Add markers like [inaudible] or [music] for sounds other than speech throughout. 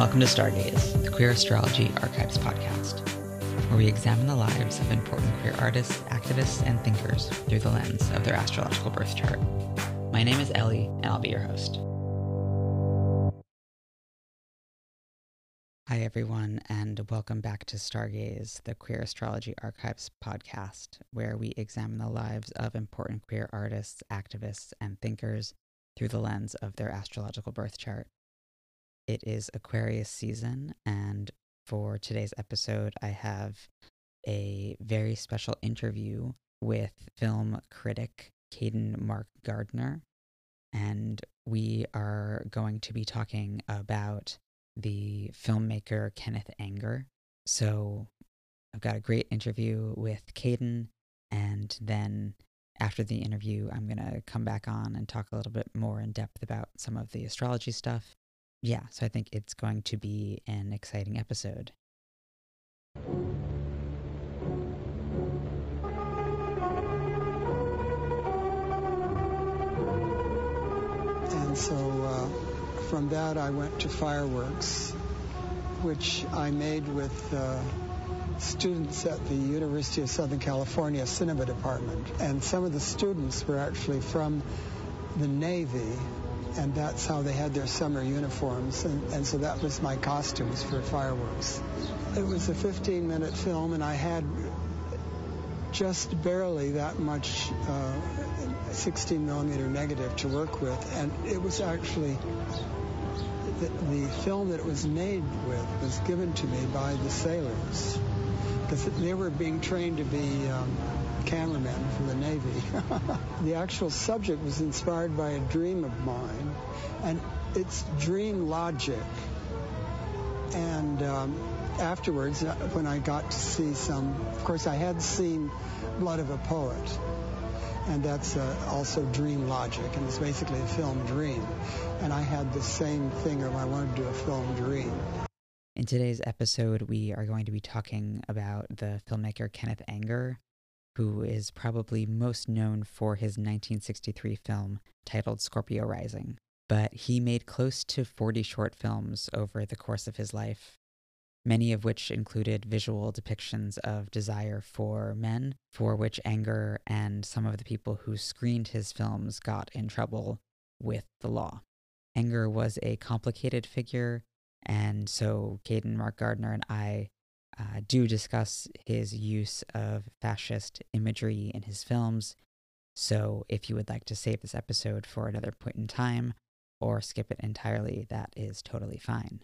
welcome to Star Gays, the Queer Astrology Archives podcast, where we examine the lives of important queer artists, activists, and thinkers through the lens of their astrological birth chart. My name is Elly, and I'll be your host. Hi, everyone, and welcome back to Star Gays, the Queer Astrology Archives podcast, where we examine the lives of important queer artists, activists, and thinkers through the lens of their astrological birth chart. It is Aquarius season, and for today's episode, I have a very special interview with film critic Caden Mark Gardner. And we are going to be talking about the filmmaker Kenneth Anger. So I've got a great interview with Caden, and then after the interview, I'm going to come back on and talk a little bit more in depth about some of the astrology stuff yeah, so I think it's going to be an exciting episode. And so uh, from that, I went to fireworks, which I made with uh, students at the University of Southern California Cinema Department. And some of the students were actually from the Navy and that's how they had their summer uniforms. And, and so that was my costumes for fireworks. It was a 15-minute film, and I had just barely that much uh, 16 millimeter negative to work with, and it was actually the, the, film that it was made with was given to me by the sailors because they were being trained to be um, cameraman for the Navy. [laughs] the actual subject was inspired by a dream of mine, and it's dream logic. And um, afterwards, uh, when I got to see some, of course, I had seen Blood of a Poet, and that's uh, also dream logic, and it's basically a film dream. And I had the same thing, or I wanted to do a film dream. In today's episode, we are going to be talking about the filmmaker Kenneth Anger, who is probably most known for his 1963 film titled Scorpio Rising. But he made close to 40 short films over the course of his life, many of which included visual depictions of desire for men, for which Anger and some of the people who screened his films got in trouble with the law. Anger was a complicated figure, and so Caden Mark Gardner and I uh, do discuss his use of fascist imagery in his films. So if you would like to save this episode for another point in time or skip it entirely, that is totally fine.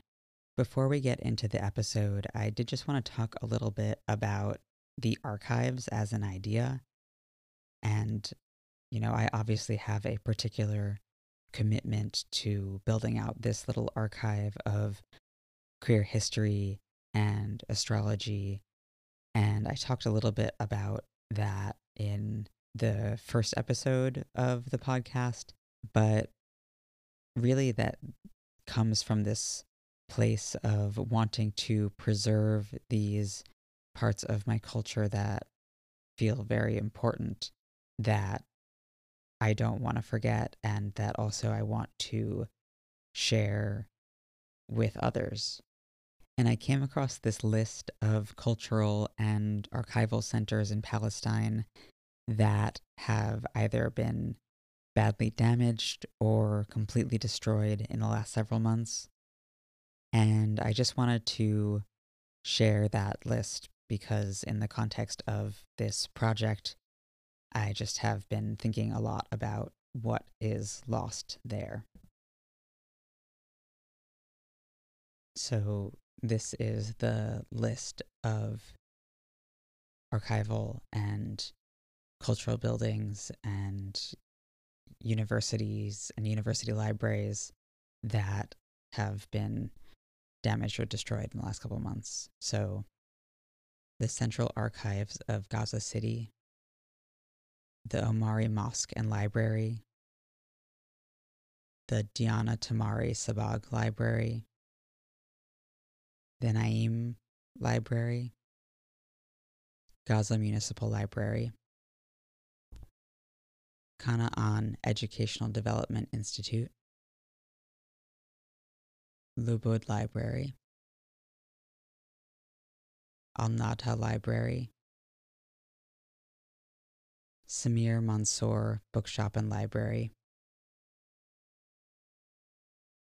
Before we get into the episode, I did just want to talk a little bit about the archives as an idea. And, you know, I obviously have a particular commitment to building out this little archive of queer history and astrology. And I talked a little bit about that in the first episode of the podcast, but really that comes from this place of wanting to preserve these parts of my culture that feel very important that I don't want to forget and that also I want to share with others. And I came across this list of cultural and archival centers in Palestine that have either been badly damaged or completely destroyed in the last several months. And I just wanted to share that list because, in the context of this project, I just have been thinking a lot about what is lost there. So, this is the list of archival and cultural buildings and universities and university libraries that have been damaged or destroyed in the last couple months. So, the Central Archives of Gaza City, the Omari Mosque and Library, the Diana Tamari Sabbagh Library, the Naim Library, Gaza Municipal Library, Kanaan Educational Development Institute, Lubud Library, Al Nata Library, Samir Mansour Bookshop and Library,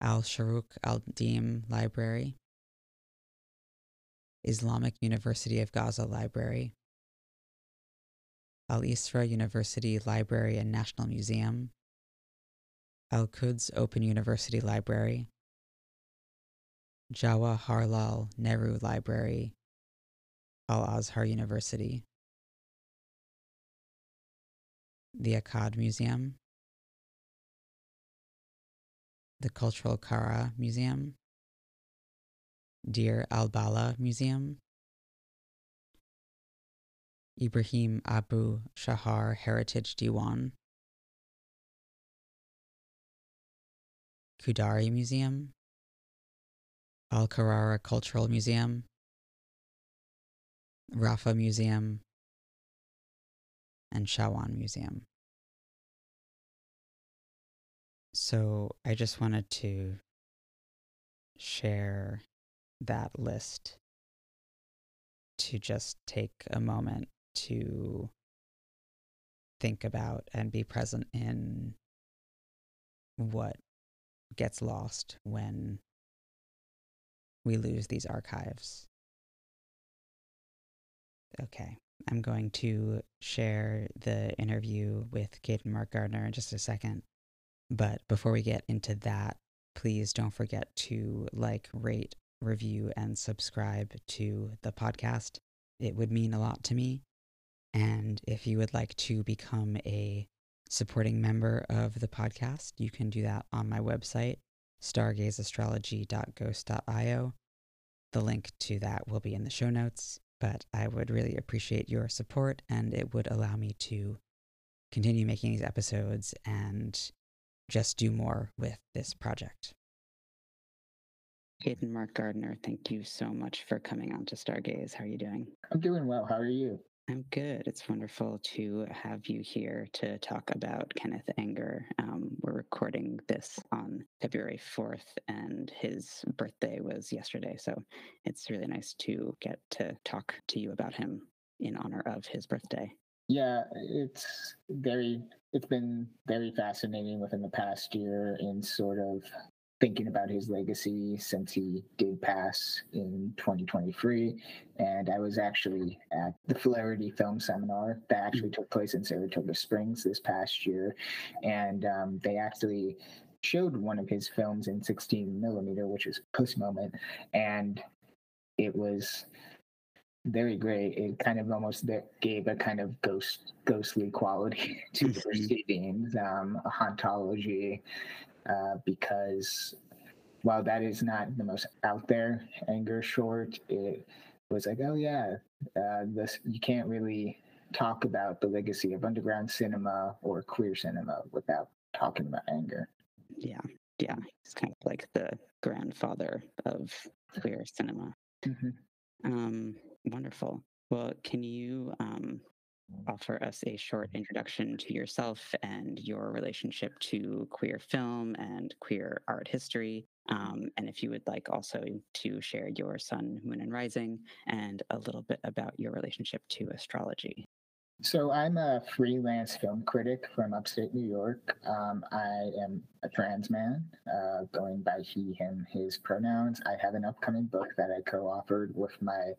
Al Sharuk Al Deem Library, Islamic University of Gaza Library, Al Isra University Library and National Museum, Al Quds Open University Library, Jawaharlal Nehru Library, Al Azhar University, the Akkad Museum, the Cultural Kara Museum, Deir al Bala Museum, Ibrahim Abu Shahar Heritage Diwan, Kudari Museum, Al Karara Cultural Museum, Rafa Museum, and Shawan Museum. So I just wanted to share that list to just take a moment to think about and be present in what gets lost when we lose these archives. Okay, I'm going to share the interview with Caden Mark Gardner in just a second. But before we get into that, please don't forget to like, rate, review, and subscribe to the podcast. It would mean a lot to me. And if you would like to become a supporting member of the podcast, you can do that on my website, stargaysastrology.ghost.io. The link to that will be in the show notes, but I would really appreciate your support and it would allow me to continue making these episodes and just do more with this project. Caden Mark Gardner, thank you so much for coming on to Star Gays. How are you doing? I'm doing well. How are you? I'm good. It's wonderful to have you here to talk about Kenneth Anger. Um, we're recording this on February 4th, and his birthday was yesterday. So it's really nice to get to talk to you about him in honor of his birthday. Yeah, it's very, it's been very fascinating within the past year in sort of thinking about his legacy since he did pass in 2023. And I was actually at the Flaherty Film Seminar that actually took place in Saratoga Springs this past year. And um, they actually showed one of his films in 16 millimeter, which is Puce Moment. And it was very great. It kind of almost gave a kind of ghost ghostly quality [laughs] to the proceedings, um, a hauntology, uh, because while that is not the most out there anger short, it was like, oh yeah, uh, this you can't really talk about the legacy of underground cinema or queer cinema without talking about anger. Yeah, yeah, he's kind of like the grandfather of queer cinema. Mm-hmm. Um, wonderful. Well, can you um, offer us a short introduction to yourself and your relationship to queer film and queer art history. Um, and if you would like also to share your sun, moon, and rising, and a little bit about your relationship to astrology. So I'm a freelance film critic from upstate New York. Um, I am a trans man, uh, going by he, him, his pronouns. I have an upcoming book that I co-authored with my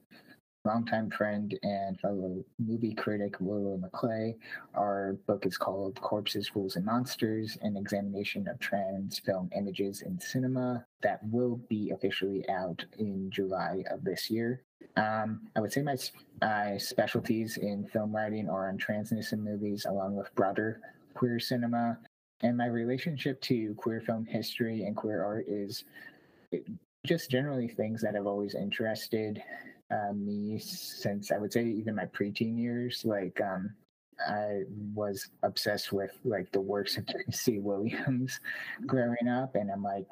longtime friend and fellow movie critic Willow Maclay. Our book is called Corpses, Fools, and Monsters An Examination of Trans Film Images in Cinema, that will be officially out in July of this year. Um, I would say my, my specialties in film writing are on transness in movies, along with broader queer cinema. And my relationship to queer film history and queer art is just generally things that have always interested uh, me since I would say even my preteen years. Like um, I was obsessed with like the works of [laughs] C. Williams growing up, and I'm like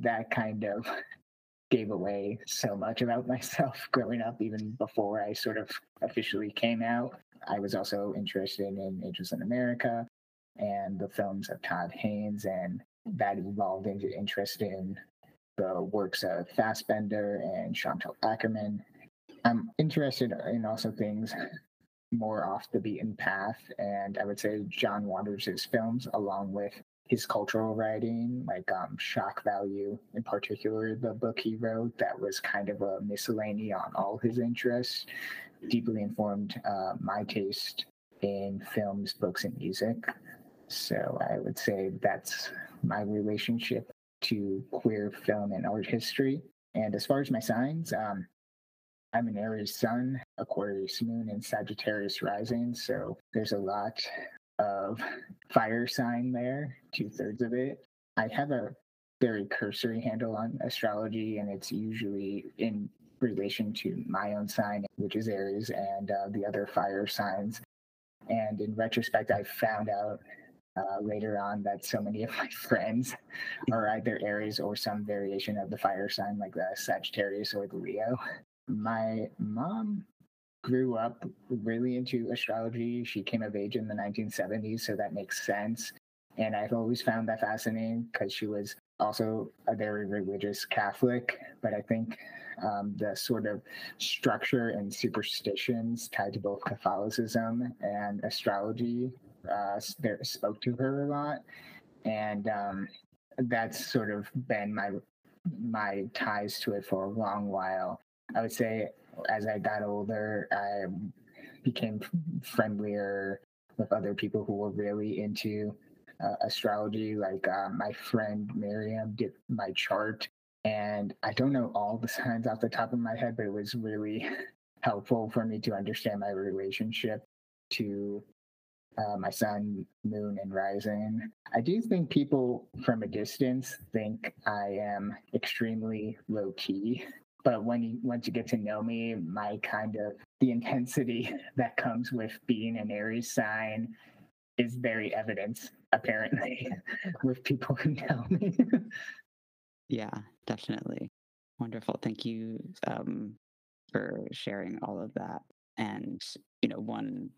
that kind of gave away so much about myself [laughs] growing up, even before I sort of officially came out. I was also interested in Angels in America and the films of Todd Haynes, and that evolved into interest in the works of Fassbinder and Chantal Akerman. I'm interested in also things more off the beaten path, and I would say John Waters' films, along with his cultural writing, like um, Shock Value, in particular, the book he wrote that was kind of a miscellany on all his interests, deeply informed uh, my taste in films, books, and music. So I would say that's my relationship to queer film and art history. And as far as my signs, um, I'm an Aries sun, Aquarius moon, and Sagittarius rising. So there's a lot of fire sign there, two thirds of it. I have a very cursory handle on astrology, and it's usually in relation to my own sign, which is Aries, and uh, the other fire signs. And in retrospect, I found out uh, later on that so many of my [laughs] friends are either Aries or some variation of the fire sign, like the Sagittarius or the Leo. My mom grew up really into astrology. She came of age in the 1970s, so that makes sense. And I've always found that fascinating because she was also a very religious Catholic. But I think um, the sort of structure and superstitions tied to both Catholicism and astrology uh, spoke to her a lot. And um, that's sort of been my my ties to it for a long while. I would say as I got older, I became friendlier with other people who were really into uh, astrology. Like uh, my friend Miriam did my chart, and I don't know all the signs off the top of my head, but it was really [laughs] helpful for me to understand my relationship to uh, my sun, moon, and rising. I do think people from a distance think I am extremely low key but when you once you get to know me my kind of the intensity [laughs] that comes with being an aries sign is very evident apparently [laughs] with people who know me. Yeah definitely. Wonderful. Thank you um, for sharing all of that. And you know one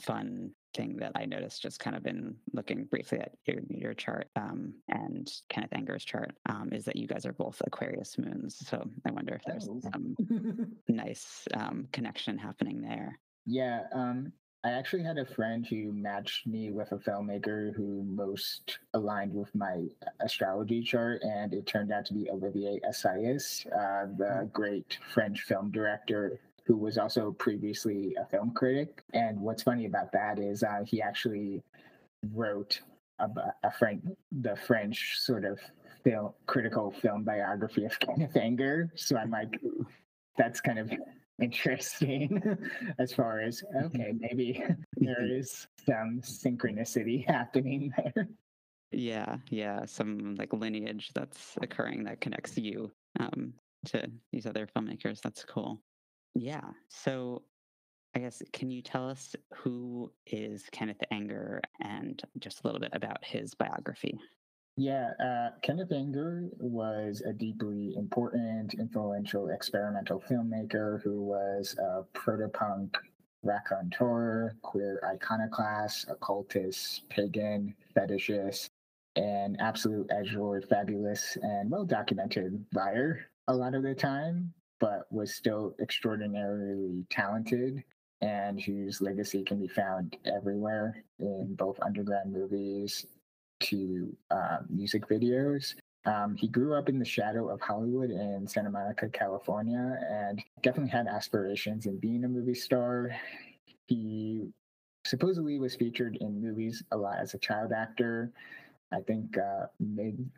fun thing that I noticed just kind of in looking briefly at your, your chart um, and Kenneth Anger's chart um, is that you guys are both Aquarius moons. So I wonder if there's oh. some [laughs] nice um, connection happening there. Yeah. Um, I actually had a friend who matched me with a filmmaker who most aligned with my astrology chart, and it turned out to be Olivier Assayas, uh, the hmm. great French film director who was also previously a film critic. And what's funny about that is uh, he actually wrote a, a French, the French sort of film critical film biography of [laughs] Kenneth Anger. So I'm like, that's kind of interesting [laughs] as far as okay, [laughs] maybe there is some synchronicity happening there. Yeah, yeah, some like lineage that's occurring that connects you um, to these other filmmakers. That's cool. Yeah. So I guess, can you tell us who is Kenneth Anger and just a little bit about his biography? Yeah, uh, Kenneth Anger was a deeply important, influential experimental filmmaker who was a proto punk raconteur, queer iconoclast, occultist, pagan, fetishist, and absolute edgelord, fabulous, and well documented liar a lot of the time but was still extraordinarily talented and whose legacy can be found everywhere in both underground movies to uh, music videos. Um, he grew up in the shadow of Hollywood in Santa Monica, California, and definitely had aspirations in being a movie star. He supposedly was featured in movies a lot as a child actor. I think uh, mid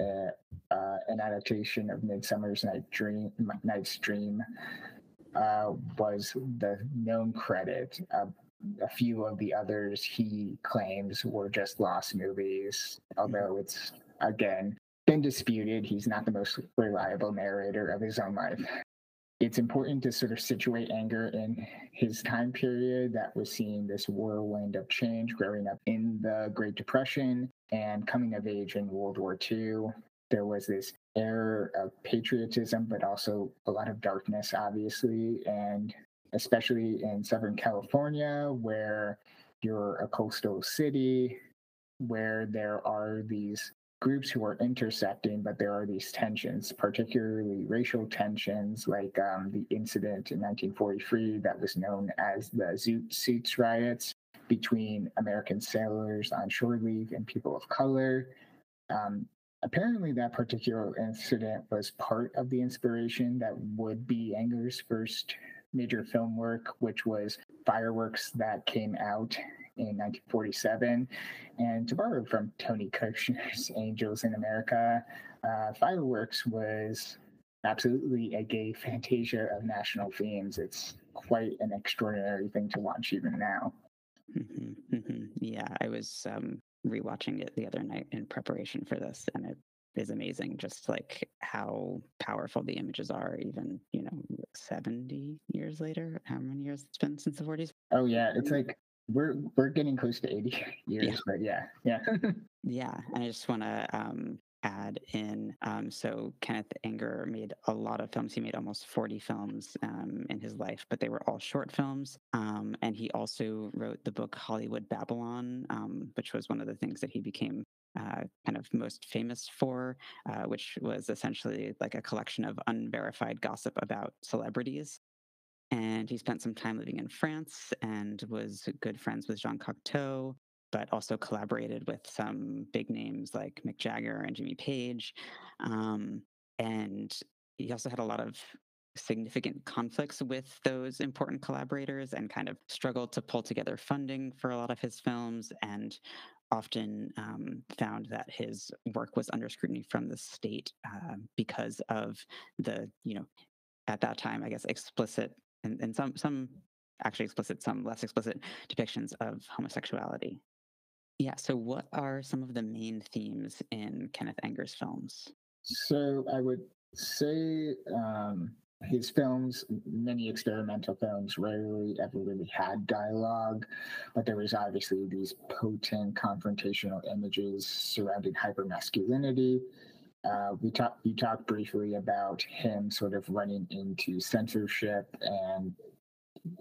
uh, an adaptation of Midsummer's Night Dream, Night's Dream, uh, was the known credit. a few of the others he claims were just lost movies, although it's again been disputed. He's not the most reliable narrator of his own life. It's important to sort of situate anger in his time period that was seeing this whirlwind of change growing up in the Great Depression and coming of age in World War II. There was this air of patriotism, but also a lot of darkness, obviously, and especially in Southern California, where you're a coastal city, where there are these groups who are intersecting, but there are these tensions, particularly racial tensions, like um, the incident in 1943 that was known as the Zoot Suits riots between American sailors on shore leave and people of color. Um, apparently, that particular incident was part of the inspiration that would be Anger's first major film work, which was Fireworks that came out in 1947. And to borrow from Tony Kushner's [laughs] Angels in America, uh, Fireworks was absolutely a gay fantasia of national themes. It's quite an extraordinary thing to watch even now. Mm-hmm, mm-hmm. [laughs] Yeah, I was um, rewatching it the other night in preparation for this, and it is amazing just like how powerful the images are even you know 70 years later how many years it's been since the 40s oh yeah it's like we're we're getting close to 80 [laughs] years yeah. but yeah yeah [laughs] yeah and i just want to um add in um, so kenneth anger made a lot of films he made almost 40 films um, in his life but they were all short films um, and he also wrote the book hollywood babylon um, which was one of the things that he became uh, kind of most famous for, uh, which was essentially like a collection of unverified gossip about celebrities. And he spent some time living in France and was good friends with Jean Cocteau, but also collaborated with some big names like Mick Jagger and Jimmy Page. Um, and he also had a lot of significant conflicts with those important collaborators and kind of struggled to pull together funding for a lot of his films and often um, found that his work was under scrutiny from the state uh, because of the, you know, at that time, I guess, explicit and, and some some actually explicit, some less explicit depictions of homosexuality. Yeah. So, what are some of the main themes in Kenneth Anger's films? So, I would say um, his films, many experimental films, rarely ever really had dialogue, but there was obviously these potent confrontational images surrounding hypermasculinity. Uh, we talked you talked briefly about him sort of running into censorship and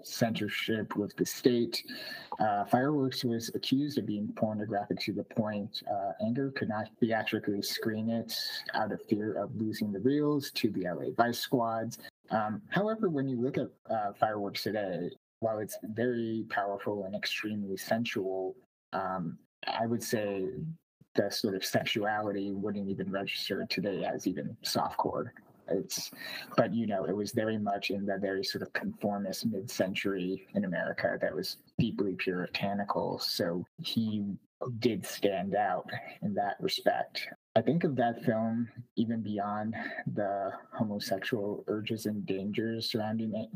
censorship with the state. Uh, Fireworks was accused of being pornographic to the point uh, Anger could not theatrically screen it out of fear of losing the reels to the LA Vice Squads. Um, however, when you look at uh, Fireworks today, while it's very powerful and extremely sensual, um, I would say the sort of sexuality wouldn't even register today as even softcore. It's, but you know, it was very much in that very sort of conformist mid-century in America that was deeply puritanical. So he did stand out in that respect. I think of that film even beyond the homosexual urges and dangers surrounding it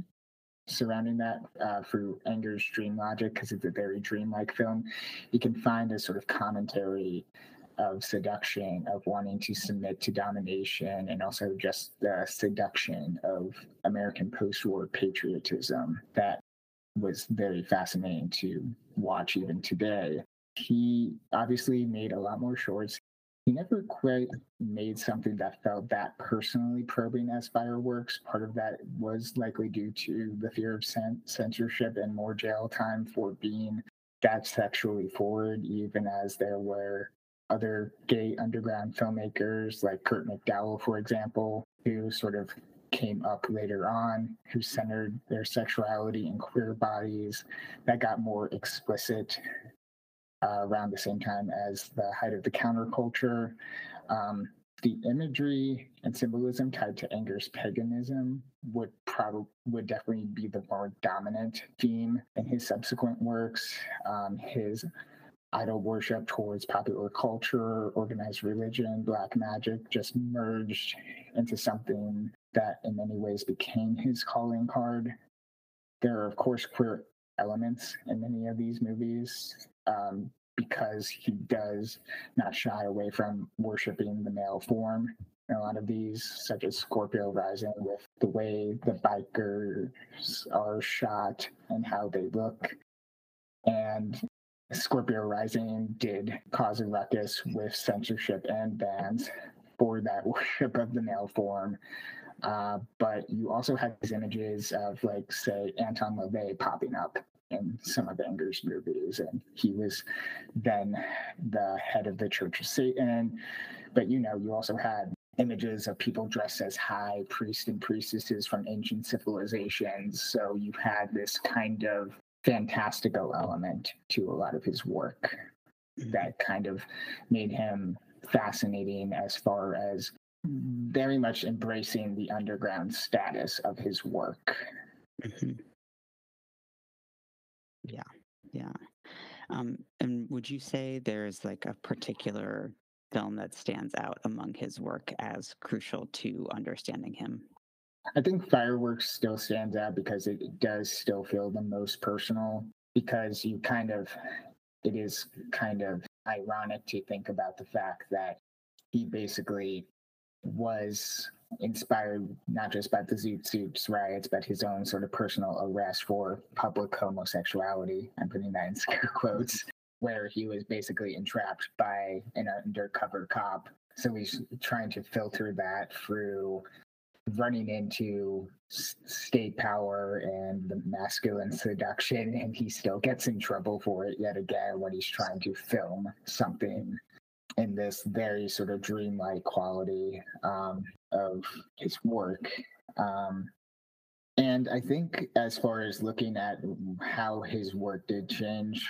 surrounding that uh, through Anger's dream logic because it's a very dreamlike film. You can find a sort of commentary of seduction, of wanting to submit to domination, and also just the seduction of American post war patriotism that was very fascinating to watch even today. He obviously made a lot more shorts. He never quite made something that felt that personally probing as fireworks. Part of that was likely due to the fear of censorship and more jail time for being that sexually forward, even as there were other gay underground filmmakers like Curt McDowell, for example, who sort of came up later on, who centered their sexuality in queer bodies that got more explicit uh, around the same time as the height of the counterculture. Um, the imagery and symbolism tied to Anger's paganism would probably would definitely be the more dominant theme in his subsequent works. Um, his idol worship towards popular culture, organized religion, black magic just merged into something that in many ways became his calling card. There are, of course, queer elements in many of these movies um, because he does not shy away from worshiping the male form. In a lot of these, such as Scorpio Rising, with the way the bikers are shot and how they look. And Scorpio Rising did cause a ruckus with censorship and bans for that [laughs] worship of the male form. Uh, but you also have these images of, like, say, Anton LaVey popping up in some of Anger's movies. And he was then the head of the Church of Satan. But you know, you also had images of people dressed as high priests and priestesses from ancient civilizations. So you had this kind of fantastical element to a lot of his work mm-hmm. that kind of made him fascinating as far as very much embracing the underground status of his work. Mm-hmm. Yeah, yeah. Um, and would you say there's like a particular film that stands out among his work as crucial to understanding him? I think Fireworks still stands out because it does still feel the most personal because you kind of, it is kind of ironic to think about the fact that he basically was inspired not just by the Zoot Suits riots, but his own sort of personal arrest for public homosexuality. I'm putting that in [laughs] scare quotes, where he was basically entrapped by an undercover cop. So he's trying to filter that through running into state power and the masculine seduction, and he still gets in trouble for it yet again when he's trying to film something in this very sort of dreamlike quality um, of his work. Um, and I think, as far as looking at how his work did change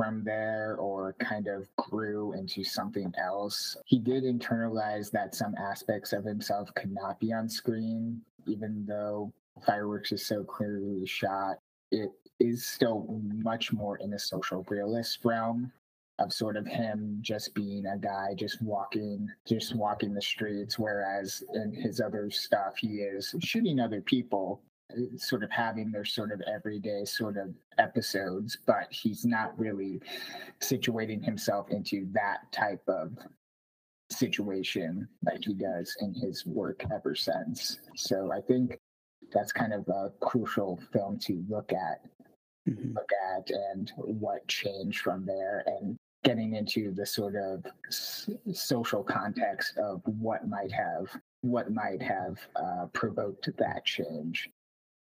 from there or kind of grew into something else, he did internalize that some aspects of himself could not be on screen, even though Fireworks is so clearly shot. It is still much more in the social realist realm of sort of him just being a guy just walking just walking the streets whereas in his other stuff he is shooting other people sort of having their sort of everyday sort of episodes but he's not really situating himself into that type of situation like he does in his work ever since so i think that's kind of a crucial film to look at mm-hmm. look at and what changed from there and getting into the sort of social context of what might have what might have uh, provoked that change.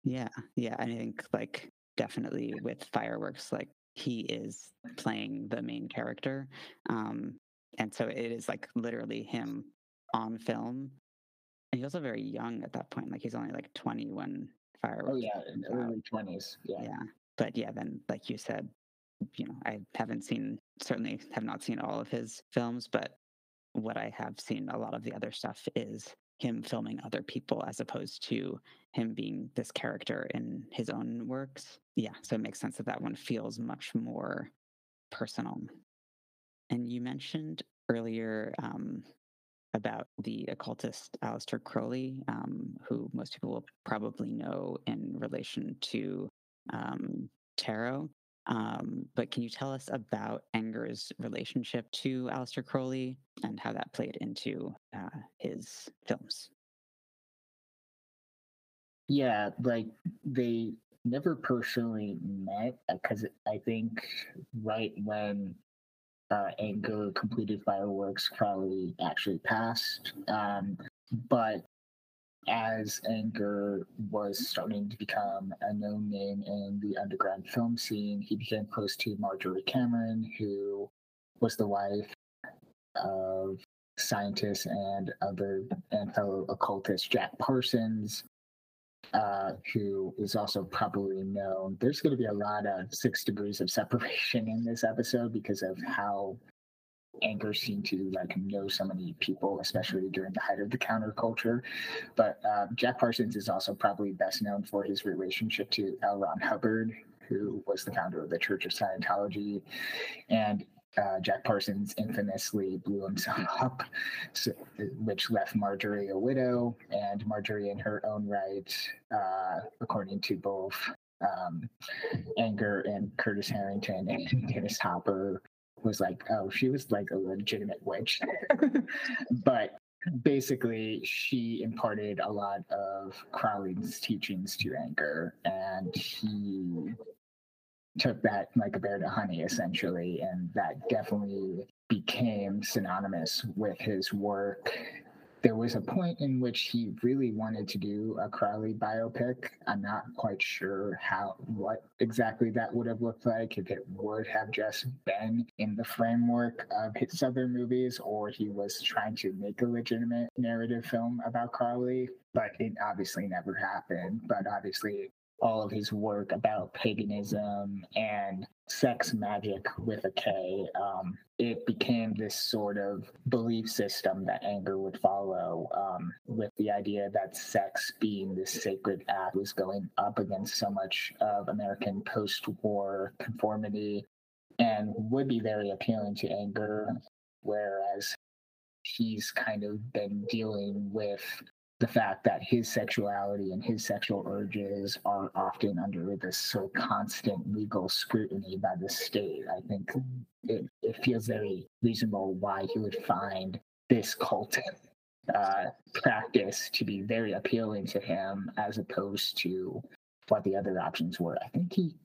Yeah, yeah, I think like definitely with fireworks, like he is playing the main character, um, and so it is like literally him on film, and he's also very young at that point. Like he's only like twenty when oh, fireworks. Oh yeah, in early twenties. Yeah. Yeah, but yeah, then like you said, you know, I haven't seen, certainly have not seen all of his films, but what I have seen a lot of the other stuff is him filming other people as opposed to him being this character in his own works. Yeah, so it makes sense that that one feels much more personal. And you mentioned earlier um, about the occultist Aleister Crowley, um, who most people will probably know in relation to um, tarot. Um, but can you tell us about Anger's relationship to Aleister Crowley and how that played into uh, his films? Yeah, like they never personally met because uh, I think right when uh, Anger completed Fireworks, Crowley actually passed. Um, but as Anger was starting to become a known name in the underground film scene, he became close to Marjorie Cameron, who was the wife of scientist and other and fellow occultist Jack Parsons, uh, who is also probably known. There's going to be a lot of six degrees of separation in this episode because of how Anger seemed to like know so many people, especially during the height of the counterculture. But uh, Jack Parsons is also probably best known for his relationship to L. Ron Hubbard, who was the founder of the Church of Scientology, and uh, Jack Parsons infamously blew himself [laughs] up, so, which left Marjorie a widow, and Marjorie, in her own right, uh, according to both um, Anger and Curtis Harrington and [laughs] Dennis Hopper, was like, oh, she was like a legitimate witch. [laughs] but basically, she imparted a lot of Crowley's teachings to Anger, and he took that like a bear to honey, essentially. And that definitely became synonymous with his work there was a point in which he really wanted to do a Crowley biopic. I'm not quite sure how what exactly that would have looked like if it would have just been in the framework of his other movies or he was trying to make a legitimate narrative film about Crowley, but it obviously never happened. But obviously all of his work about paganism and sex magic with a K, um, it became this sort of belief system that anger would follow, um, with the idea that sex being this sacred act was going up against so much of American post war conformity and would be very appealing to anger. Whereas he's kind of been dealing with the fact that his sexuality and his sexual urges are often under this of constant legal scrutiny by the state. I think it, it feels very reasonable why he would find this cult uh, practice to be very appealing to him as opposed to what the other options were. I think he,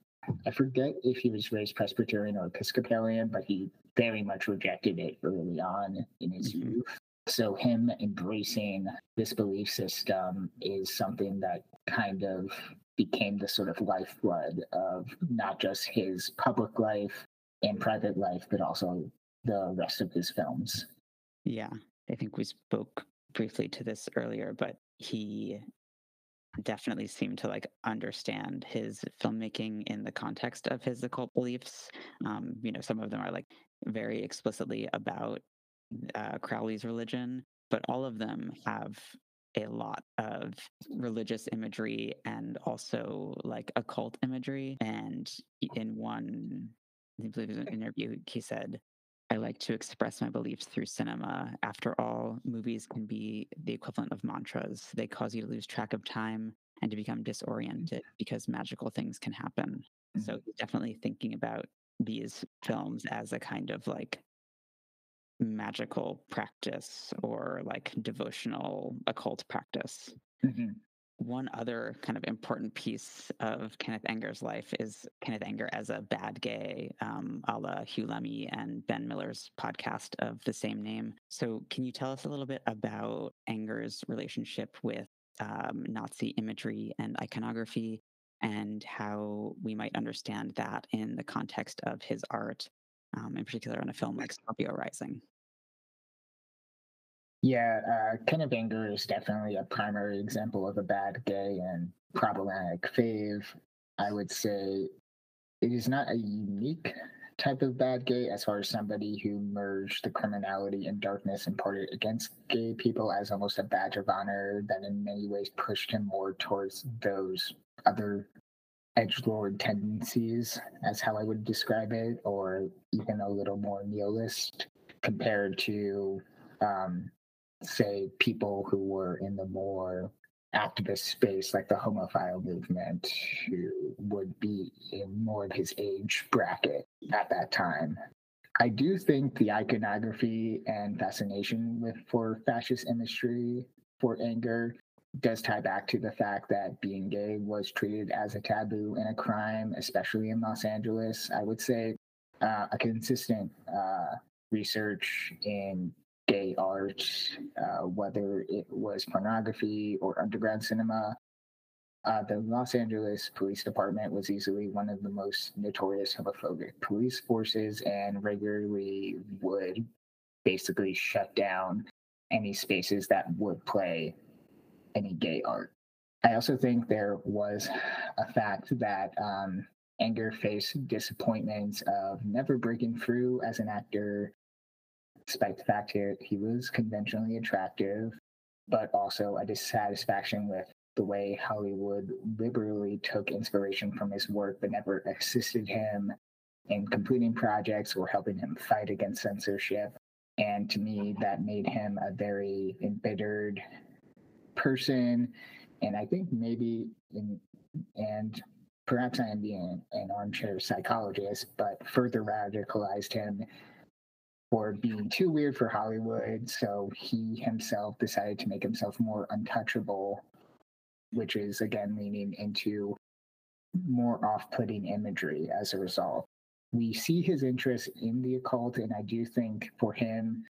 I forget if he was raised Presbyterian or Episcopalian, but he very much rejected it early on in his mm-hmm. youth. So him embracing this belief system is something that kind of became the sort of lifeblood of not just his public life and private life, but also the rest of his films. Yeah, I think we spoke briefly to this earlier, but he definitely seemed to like understand his filmmaking in the context of his occult beliefs. Um, you know, some of them are like very explicitly about uh, Crowley's religion, but all of them have a lot of religious imagery and also like occult imagery. And in one, I believe it was an interview, he said, I like to express my beliefs through cinema. After all, movies can be the equivalent of mantras. They cause you to lose track of time and to become disoriented because magical things can happen. So mm-hmm. definitely thinking about these films as a kind of like magical practice or like devotional occult practice. Mm-hmm. One other kind of important piece of Kenneth Anger's life is Kenneth Anger as a bad gay, um, a la Huw Lemmey and Ben Miller's podcast of the same name. So, can you tell us a little bit about Anger's relationship with um, Nazi imagery and iconography and how we might understand that in the context of his art um, in particular on a film like Scorpio Rising. Yeah, uh, Kenneth Anger is definitely a primary example of a bad gay and problematic fave. I would say it is not a unique type of bad gay as far as somebody who merged the criminality and darkness imparted against gay people as almost a badge of honor that in many ways pushed him more towards those other edge lord tendencies, as how I would describe it, or even a little more nihilist compared to, um, say, people who were in the more activist space, like the homophile movement, who would be in more of his age bracket at that time. I do think the iconography and fascination with for fascist imagery for anger does tie back to the fact that being gay was treated as a taboo and a crime, especially in Los Angeles. I would say uh, a consistent uh, research in gay art, uh, whether it was pornography or underground cinema. Uh, the Los Angeles Police Department was easily one of the most notorious homophobic police forces and regularly would basically shut down any spaces that would play any gay art. I also think there was a fact that um, Anger faced disappointments of never breaking through as an actor, despite the fact that he was conventionally attractive, but also a dissatisfaction with the way Hollywood liberally took inspiration from his work but never assisted him in completing projects or helping him fight against censorship. And to me, that made him a very embittered person. And I think maybe in, and perhaps I am being an armchair psychologist, but further radicalized him for being too weird for Hollywood. So he himself decided to make himself more untouchable, which is again leaning into more off putting imagery as a result. We see his interest in the occult, and I do think for him,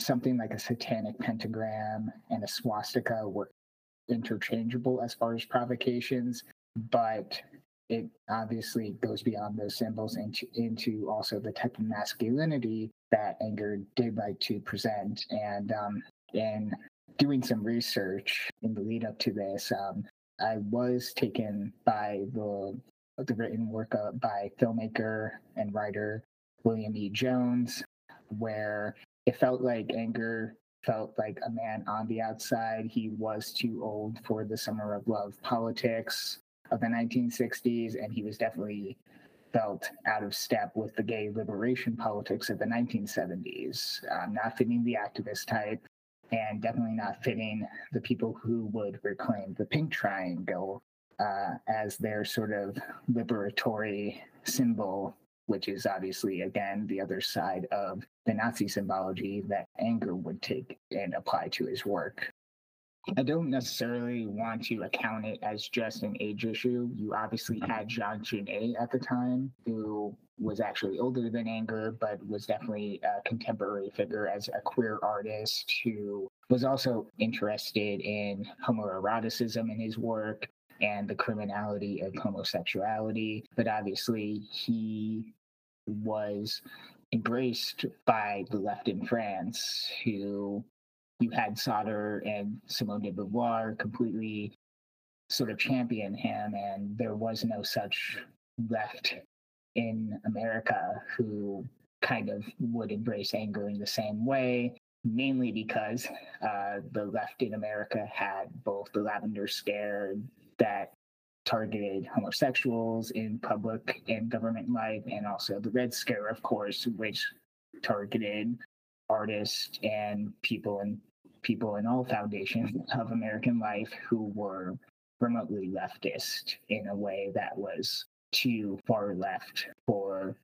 something like a satanic pentagram and a swastika were interchangeable as far as provocations, but it obviously goes beyond those symbols into into also the type of masculinity that anger did like to present. And um, in doing some research in the lead up to this, um, I was taken by the the written work by filmmaker and writer William E. Jones, where it felt like anger felt like a man on the outside. He was too old for the summer of love politics of the 1960s, and he was definitely felt out of step with the gay liberation politics of the 1970s, um, not fitting the activist type, and definitely not fitting the people who would reclaim the pink triangle uh, as their sort of liberatory symbol, which is obviously, again, the other side of the Nazi symbology that Anger would take and apply to his work. I don't necessarily want to account it as just an age issue. You obviously mm-hmm. had Jean Genet at the time, who was actually older than Anger, but was definitely a contemporary figure as a queer artist who was also interested in homoeroticism in his work and the criminality of homosexuality. But obviously, he was embraced by the left in France, who you had Sartre and Simone de Beauvoir completely sort of champion him, and there was no such left in America who kind of would embrace anger in the same way, mainly because uh, the left in America had both the Lavender Scare that targeted homosexuals in public and government life, and also the Red Scare, of course, which targeted artists and people in people in all foundations of American life who were remotely leftist in a way that was too far left for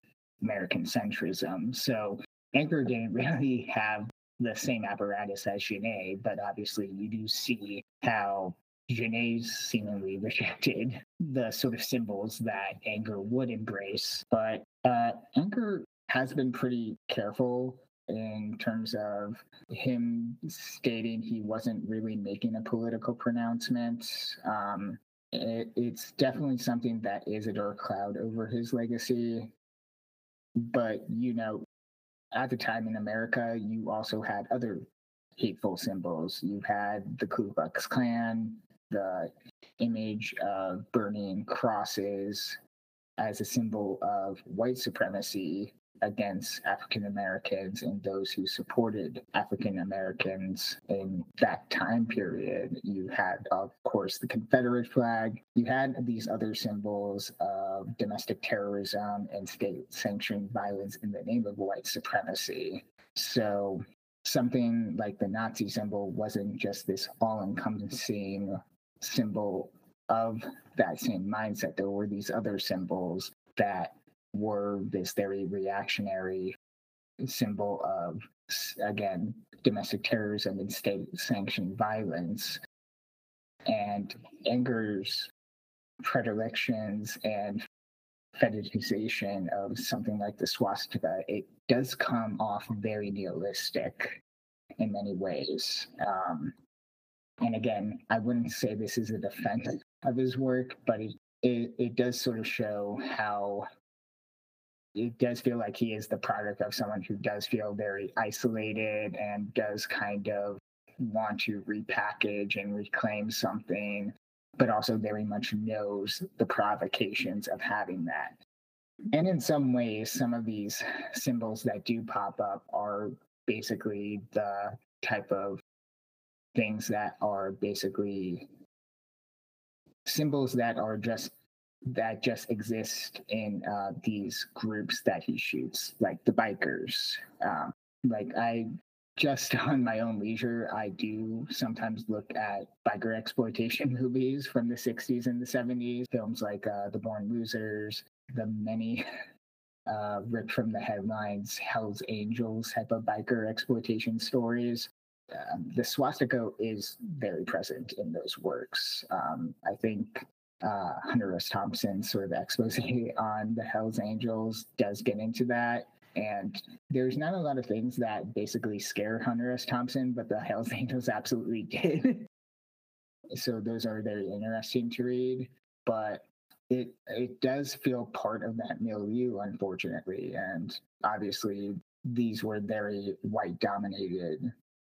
American centrism. So Anger didn't [laughs] really have the same apparatus as Genet, but obviously you do see how Genet seemingly rejected the sort of symbols that Anger would embrace. But uh, Anger has been pretty careful in terms of him stating he wasn't really making a political pronouncement. Um, it, it's definitely something that is a dark cloud over his legacy. But, you know, at the time in America, you also had other hateful symbols. You had the Ku Klux Klan, the image of burning crosses as a symbol of white supremacy against African Americans and those who supported African Americans in that time period. You had, of course, the Confederate flag. You had these other symbols of domestic terrorism and state sanctioned violence in the name of white supremacy. So, something like the Nazi symbol wasn't just this all encompassing symbol of that same mindset. There were these other symbols that were this very reactionary symbol of, again, domestic terrorism and state sanctioned violence. And Anger's predilections and fetishization of something like the swastika, it does come off very nihilistic in many ways. Um, and again, I wouldn't say this is a defense of his work, but it, it, it does sort of show how it does feel like he is the product of someone who does feel very isolated and does kind of want to repackage and reclaim something, but also very much knows the provocations of having that. And in some ways, some of these symbols that do pop up are basically the type of things that are basically symbols that are just that just exist in uh, these groups that he shoots, like the bikers. Um, like I just [laughs] on my own leisure, I do sometimes look at biker exploitation [laughs] movies from the 60s and the 70s, films like uh, The Born Losers, the many [laughs] uh, ripped from the headlines Hell's Angels type of biker exploitation stories. Um, the swastika is very present in those works. Um, I think uh, Hunter S. Thompson's sort of expose [laughs] on the Hells Angels does get into that. And there's not a lot of things that basically scare Hunter S. Thompson, but the Hells [laughs] Angels absolutely did. so those are very interesting to read. But it it does feel part of that milieu, unfortunately. And obviously these were very white dominated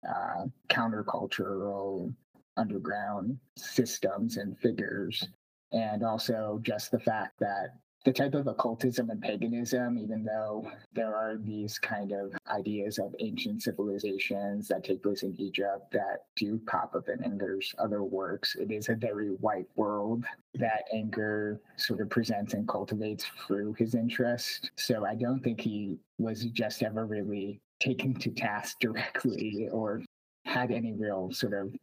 uh, countercultural underground systems and figures and also just the fact that the type of occultism and paganism, even though there are these kind of ideas of ancient civilizations that take place in Egypt that do pop up in Anger's other works, it is a very white world that Enger sort of presents and cultivates through his interest. So I don't think he was just ever really taken to task directly or had any real sort of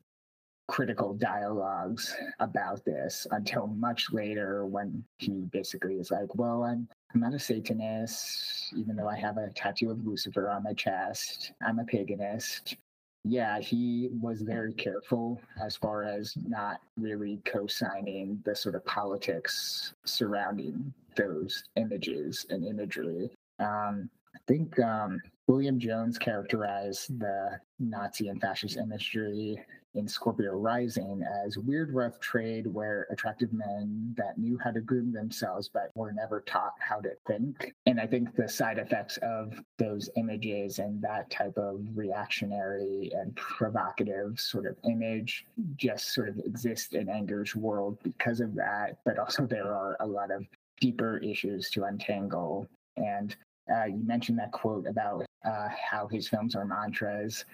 critical dialogues about this until much later when he basically is like, well, I'm I'm not a Satanist, even though I have a tattoo of Lucifer on my chest. I'm a paganist. Yeah, he was very careful as far as not really co signing the sort of politics surrounding those images and imagery. Um, I think um, William Jones characterized the Nazi and fascist imagery in Scorpio Rising as weird, rough trade where attractive men that knew how to groom themselves but were never taught how to think. And I think the side effects of those images and that type of reactionary and provocative sort of image just sort of exist in anger's world because of that. But also, there are a lot of deeper issues to untangle. And uh, you mentioned that quote about uh, how his films are mantras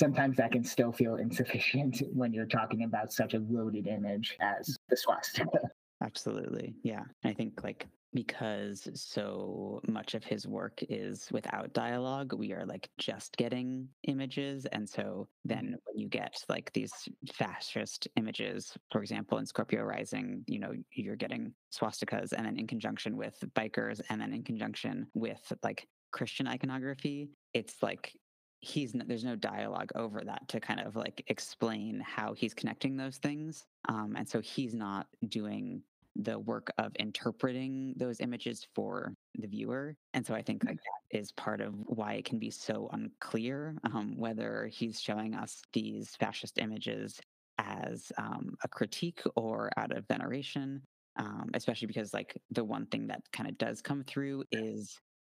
sometimes that can still feel insufficient [laughs] when you're talking about such a loaded image as the swastika. [laughs] Absolutely. Yeah. I think like because so much of his work is without dialogue, we are like just getting images. And so then when you get like these fascist images, for example, in Scorpio Rising, you know, you're getting swastikas and then in conjunction with bikers and then in conjunction with like Christian iconography, it's like he's there's no dialogue over that to kind of like explain how he's connecting those things um, and so he's not doing the work of interpreting those images for the viewer and so i think like mm-hmm. that is part of why it can be so unclear um, whether he's showing us these fascist images as um, a critique or out of veneration um, especially because like the one thing that kind of does come through is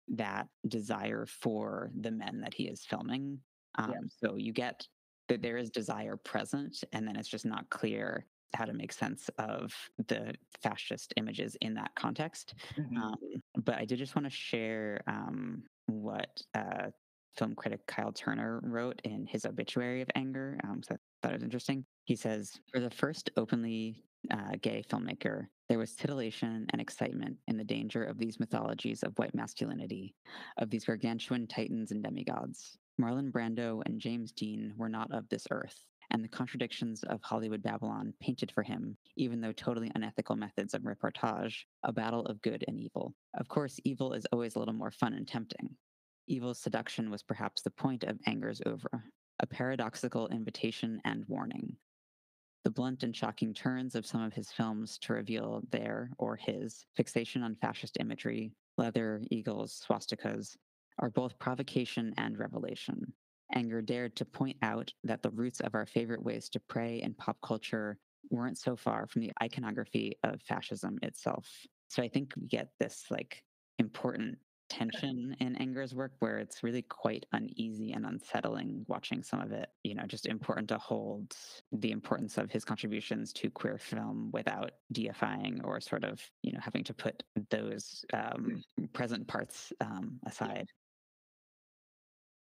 that desire for the men that he is filming. Um, yeah. So you get that there is desire present, and then it's just not clear how to make sense of the fascist images in that context. Mm-hmm. Um, but I did just want to share um, what uh, film critic Kyle Turner wrote in his obituary of Anger. Um, so I thought it was interesting. He says, For the first openly uh, gay filmmaker, there was titillation and excitement in the danger of these mythologies of white masculinity, of these gargantuan titans and demigods. Marlon Brando and James Dean were not of this earth, and the contradictions of Hollywood Babylon painted for him, even though totally unethical methods of reportage, a battle of good and evil. Of course, evil is always a little more fun and tempting. Evil's seduction was perhaps the point of Anger's oeuvre, a paradoxical invitation and warning, the blunt and shocking turns of some of his films to reveal their, or his, fixation on fascist imagery, leather, eagles, swastikas, are both provocation and revelation. Anger dared to point out that the roots of our favorite ways to pray in pop culture weren't so far from the iconography of fascism itself. So I think we get this like important tension in Anger's work where it's really quite uneasy and unsettling watching some of it. You know, just important to hold the importance of his contributions to queer film without deifying or sort of, you know, having to put those um, present parts um, aside.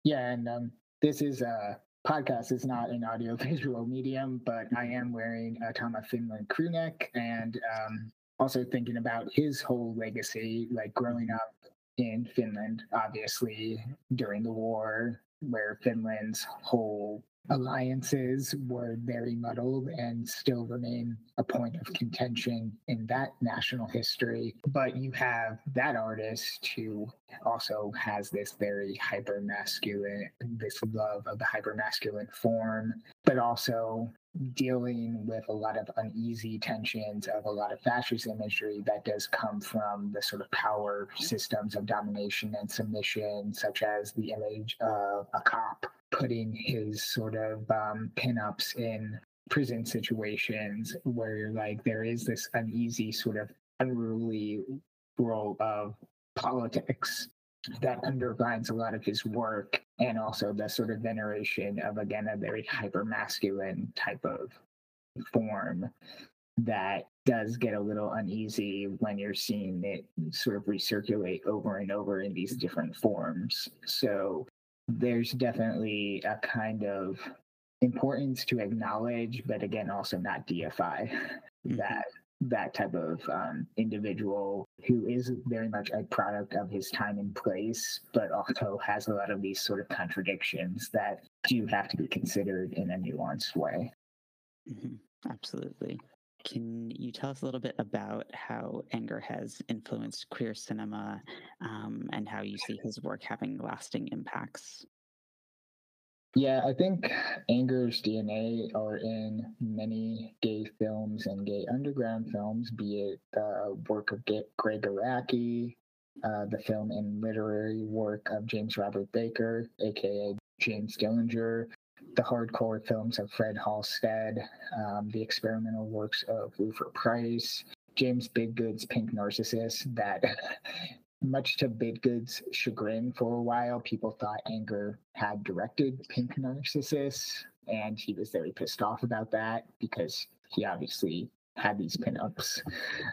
Yeah, and um, this is a podcast It's not an audio [laughs] visual medium, but I am wearing a of Finland crew neck and um, also thinking about his whole legacy, like growing up in Finland, obviously, during the war, where Finland's whole alliances were very muddled and still remain a point of contention in that national history. But you have that artist who also has this very hyper masculine, this love of the hyper masculine form, but also dealing with a lot of uneasy tensions of a lot of fascist imagery that does come from the sort of power systems of domination and submission, such as the image of a cop putting his sort of um, pinups in prison situations where like there is this uneasy sort of unruly role of politics that underlines a lot of his work and also the sort of veneration of again a very hyper masculine type of form that does get a little uneasy when you're seeing it sort of recirculate over and over in these different forms so there's definitely a kind of importance to acknowledge but again also not deify mm-hmm. that that type of um, individual who is very much a product of his time and place, but also has a lot of these sort of contradictions that do have to be considered in a nuanced way. Mm-hmm. Absolutely. Can you tell us a little bit about how anger has influenced queer cinema um, and how you see his work having lasting impacts? Yeah, I think anger's DNA are in many gay films and gay underground films, be it the work of Gregg Araki, uh, the film and literary work of James Robert Baker, aka James Dillinger, the hardcore films of Fred Halstead, um, the experimental works of Luther Price, James Bidgood's Pink Narcissus that [laughs] much to Bidgood's chagrin for a while, people thought Anger had directed Pink Narcissus, and he was very pissed off about that because he obviously had these pinups.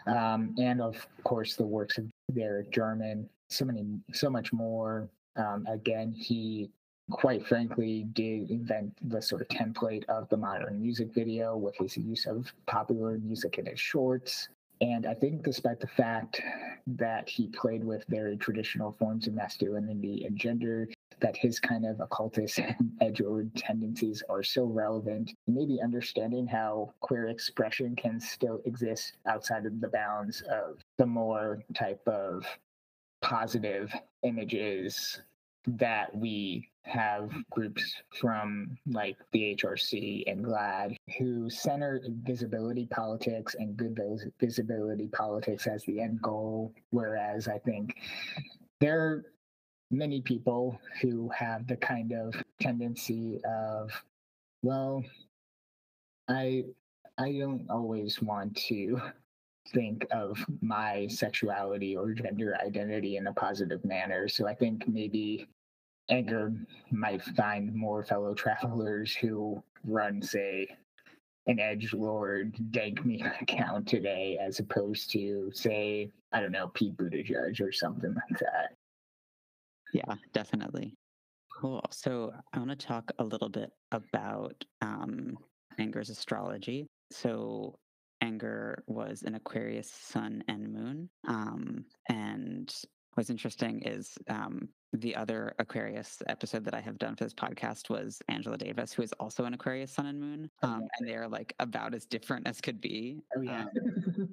Um, and of course, the works of Derek Jarman, so many, so much more. Um, again, he quite frankly did invent the sort of template of the modern music video with his use of popular music in his shorts. And I think, despite the fact that he played with very traditional forms of masculinity and gender, that his kind of occultist [laughs] and edgelord tendencies are so relevant. Maybe understanding how queer expression can still exist outside of the bounds of the more type of positive images that we have groups from like the HRC and GLAAD who center visibility politics and good visibility politics as the end goal. Whereas I think there are many people who have the kind of tendency of, well, I I don't always want to think of my sexuality or gender identity in a positive manner. So I think maybe Anger might find more fellow travelers who run, say, an edge lord dank me [laughs] account today, as opposed to, say, I don't know, Pete Buttigieg or something like that. Yeah, definitely. Cool. So I want to talk a little bit about um, Anger's astrology. So Anger was an Aquarius sun and moon. Um, and what's interesting is um, the other Aquarius episode that I have done for this podcast was Angela Davis, who is also an Aquarius Sun and Moon, oh, um, and they are like about as different as could be. Oh yeah. Um,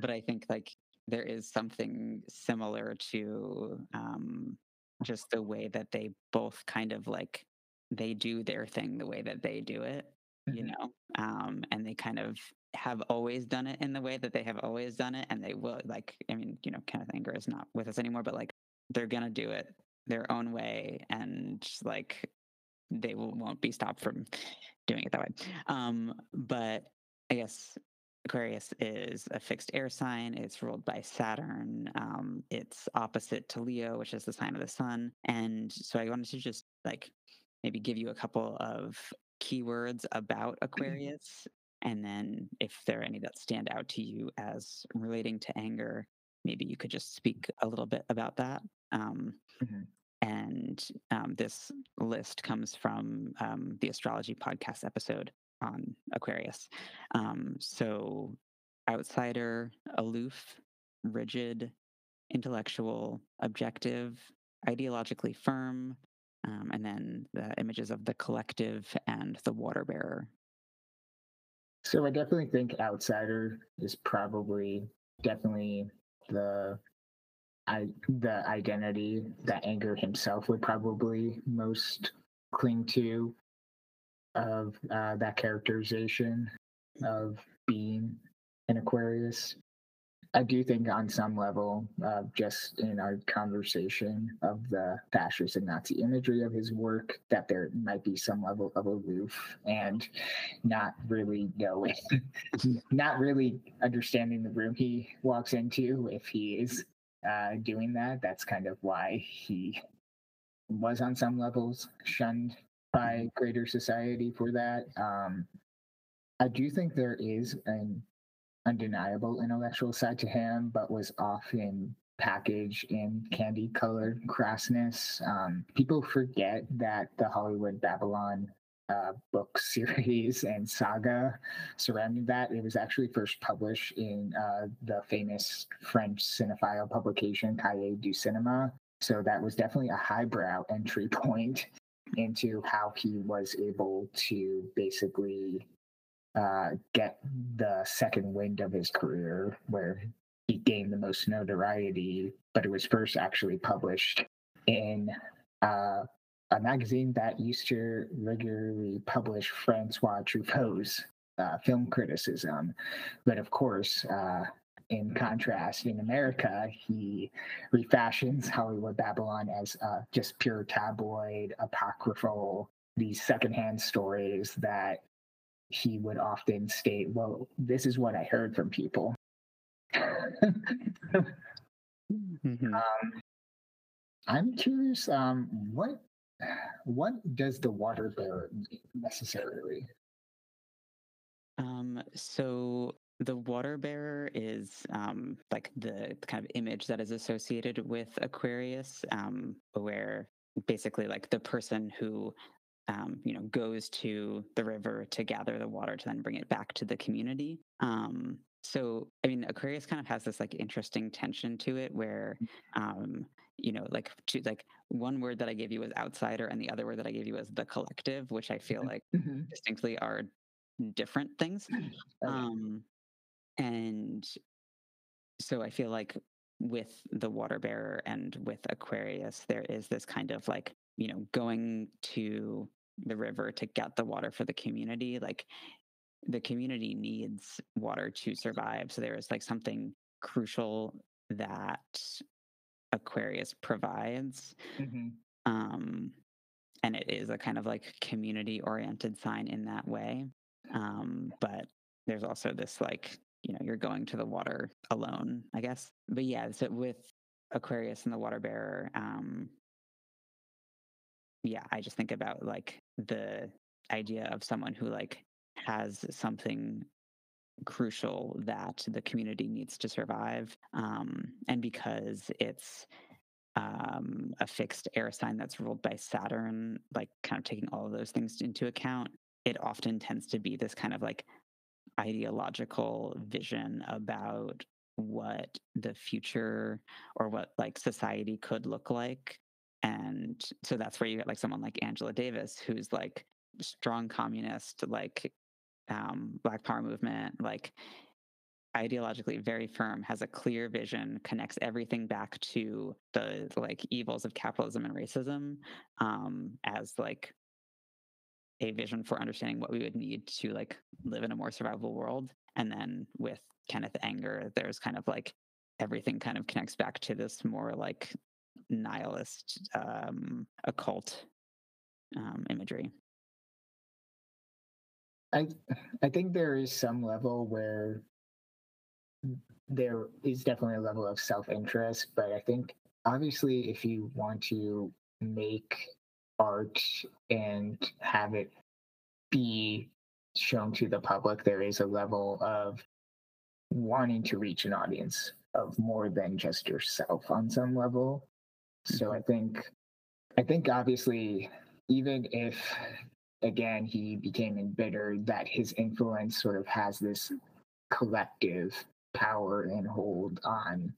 but I think like there is something similar to um, just the way that they both kind of like they do their thing the way that they do it. You know, um, and they kind of have always done it in the way that they have always done it, and they will like. I mean, you know, Kenneth Anger is not with us anymore, but like they're gonna do it their own way and like they will, won't be stopped from doing it that way. Um, but I guess Aquarius is a fixed air sign. It's ruled by Saturn. Um, it's opposite to Leo, which is the sign of the sun. And so I wanted to just like maybe give you a couple of keywords about Aquarius. And then if there are any that stand out to you as relating to anger, maybe you could just speak a little bit about that. Um, mm-hmm. And um, this list comes from um, the astrology podcast episode on Aquarius. Um, so, outsider, aloof, rigid, intellectual, objective, ideologically firm, um, and then the images of the collective and the water bearer. So I definitely think outsider is probably definitely the I the identity that Anger himself would probably most cling to of uh, that characterization of being an Aquarius. I do think, on some level, uh, just in our conversation of the fascist and Nazi imagery of his work, that there might be some level of aloof and not really knowing, [laughs] not really understanding the room he walks into if he is uh, doing that. That's kind of why he was, on some levels, shunned by greater society for that. Um, I do think there is an undeniable intellectual side to him, but was often packaged in candy colored crassness. Um, people forget that the Hollywood Babylon uh, book [laughs] series and saga surrounding that. It was actually first published in uh, the famous French cinephile publication Cahiers du Cinema. So that was definitely a highbrow entry [laughs] point into how he was able to basically uh, get the second wind of his career, where he gained the most notoriety. But it was first actually published in uh, a magazine that used to regularly publish Francois Truffaut's uh, film criticism. But of course, uh, in contrast, in America, he refashions Hollywood Babylon as uh, just pure tabloid, apocryphal, these secondhand stories that he would often state, Well, this is what I heard from people. mm-hmm. [laughs] um, I'm curious, um, what what does the water bear necessarily? Um, so the water bearer is um, like the kind of image that is associated with Aquarius, um, where basically like the person who um, you know goes to the river to gather the water to then bring it back to the community. Um, so I mean, Aquarius kind of has this like interesting tension to it, where um, you know, like to, like one word that I gave you was outsider, and the other word that I gave you was the collective, which I feel mm-hmm. like mm-hmm. distinctly are different things. [clears throat] Um, and so I feel like with the water bearer and with Aquarius, there is this kind of like, you know, going to the river to get the water for the community. Like the community needs water to survive. So there is like something crucial that Aquarius provides. Mm-hmm. Um, and it is a kind of like community oriented sign in that way. Um, but there's also this like you know you're going to the water alone i guess but yeah so with aquarius and the water bearer um yeah i just think about like the idea of someone who like has something crucial that the community needs to survive um and because it's um, a fixed air sign that's ruled by Saturn, like kind of taking all of those things into account, it often tends to be this kind of like ideological vision about what the future or what like society could look like and so that's where you get like someone like angela davis who's like strong communist like um black power movement like ideologically very firm has a clear vision connects everything back to the like evils of capitalism and racism um as like a vision for understanding what we would need to like live in a more survivable world. And then with Kenneth Anger, there's kind of like everything kind of connects back to this more like nihilist um, occult um, imagery. I I think there is some level where there is definitely a level of self-interest, but I think obviously if you want to make art and have it be shown to the public, there is a level of wanting to reach an audience of more than just yourself on some level. So. I think, I think obviously, even if again he became embittered, that his influence sort of has this collective power and hold on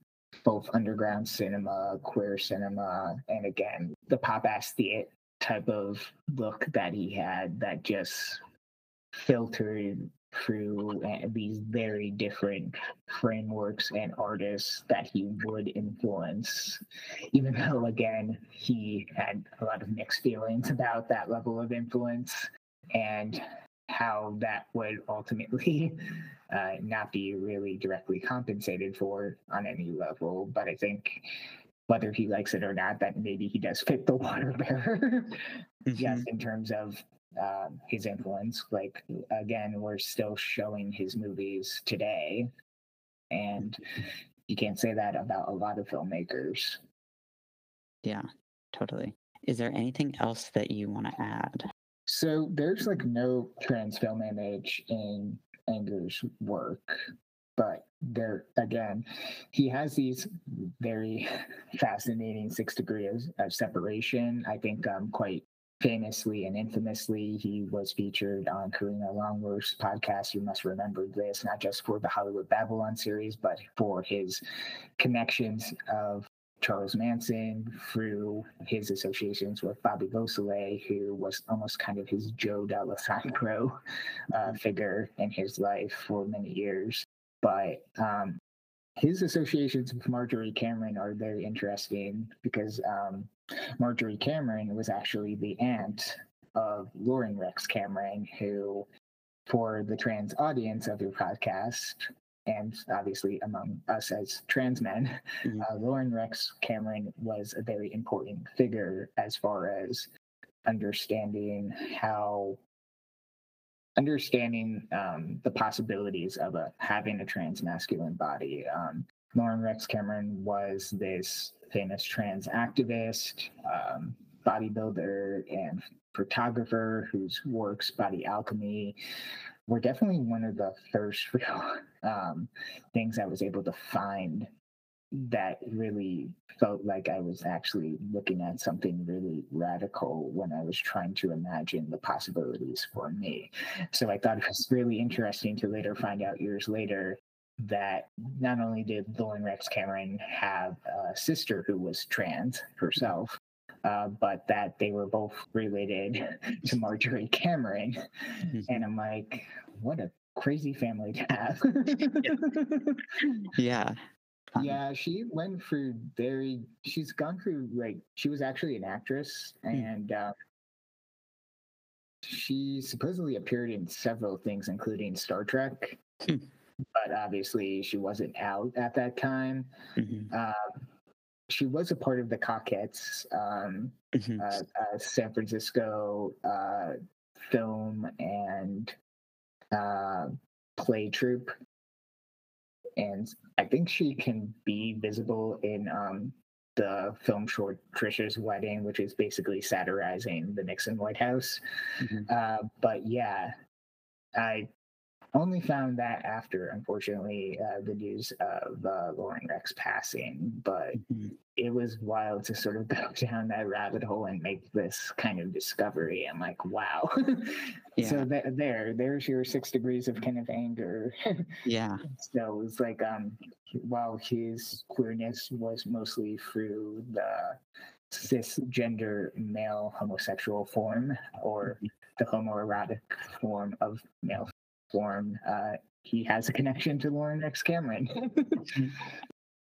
both underground cinema, queer cinema, and again the pop ass theater type of look that he had that just filtered through uh, these very different frameworks and artists that he would influence. Even though again he had a lot of mixed feelings about that level of influence and how that would ultimately [laughs] uh, not be really directly compensated for on any level. But i think whether he likes it or not that maybe he does fit the [laughs] water bearer. Mm-hmm. yes in terms of um, his influence. Like again, we're still showing his movies today, and you can't say that about a lot of filmmakers. Yeah, totally. Is there anything else that you want to add? So there's like no trans film image in Anger's work, but there again, he has these very [laughs] fascinating six degrees of separation. I think um, quite famously and infamously, he was featured on Karina Longworth's podcast. You must remember this, not just for the Hollywood Babylon series, but for his connections of Charles Manson through his associations with Bobby Beausoleil, who was almost kind of his Joe Dallesandro uh, figure in his life for many years. But um, his associations with Marjorie Cameron are very interesting because um, Marjorie Cameron was actually the aunt of Loren Rex Cameron, who, for the trans audience of your podcast, and obviously among us as trans men, mm-hmm. uh, Loren Rex Cameron was a very important figure as far as understanding how understanding um, the possibilities of a, having a trans masculine body. Um, Loren Rex Cameron was this famous trans activist, um, bodybuilder, and photographer whose works, Body Alchemy, were definitely one of the first [laughs] real um, things I was able to find that really felt like I was actually looking at something really radical when I was trying to imagine the possibilities for me. So I thought it was really interesting to later find out years later that not only did Loren Rex Cameron have a sister who was trans herself, uh, but that they were both related [laughs] to Marjorie Cameron. Mm-hmm. And I'm like, what a crazy family to have. yeah. [laughs] Yeah, she went through very. She's gone through like she was actually an actress, hmm. and uh, she supposedly appeared in several things, including Star Trek. Hmm. But obviously, she wasn't out at that time. Mm-hmm. Um, she was a part of the Cockettes, um, mm-hmm. uh, uh, San Francisco uh, film and uh, play troupe and I think she can be visible in um, the film short Tricia's Wedding, which is basically satirizing the Nixon White House. Mm-hmm. Uh, but yeah, I only found that after, unfortunately, uh, the news of uh, Loren Rex passing. But mm-hmm. it was wild to sort of [laughs] go down that rabbit hole and make this kind of discovery. I'm like, wow. [laughs] yeah. So th- there, there's your six degrees of kind of anger. [laughs] yeah. So it's like, um, while his queerness was mostly through the cisgender male homosexual form or mm-hmm. the homoerotic form of male form, uh, he has a connection to Loren Rex Cameron. [laughs]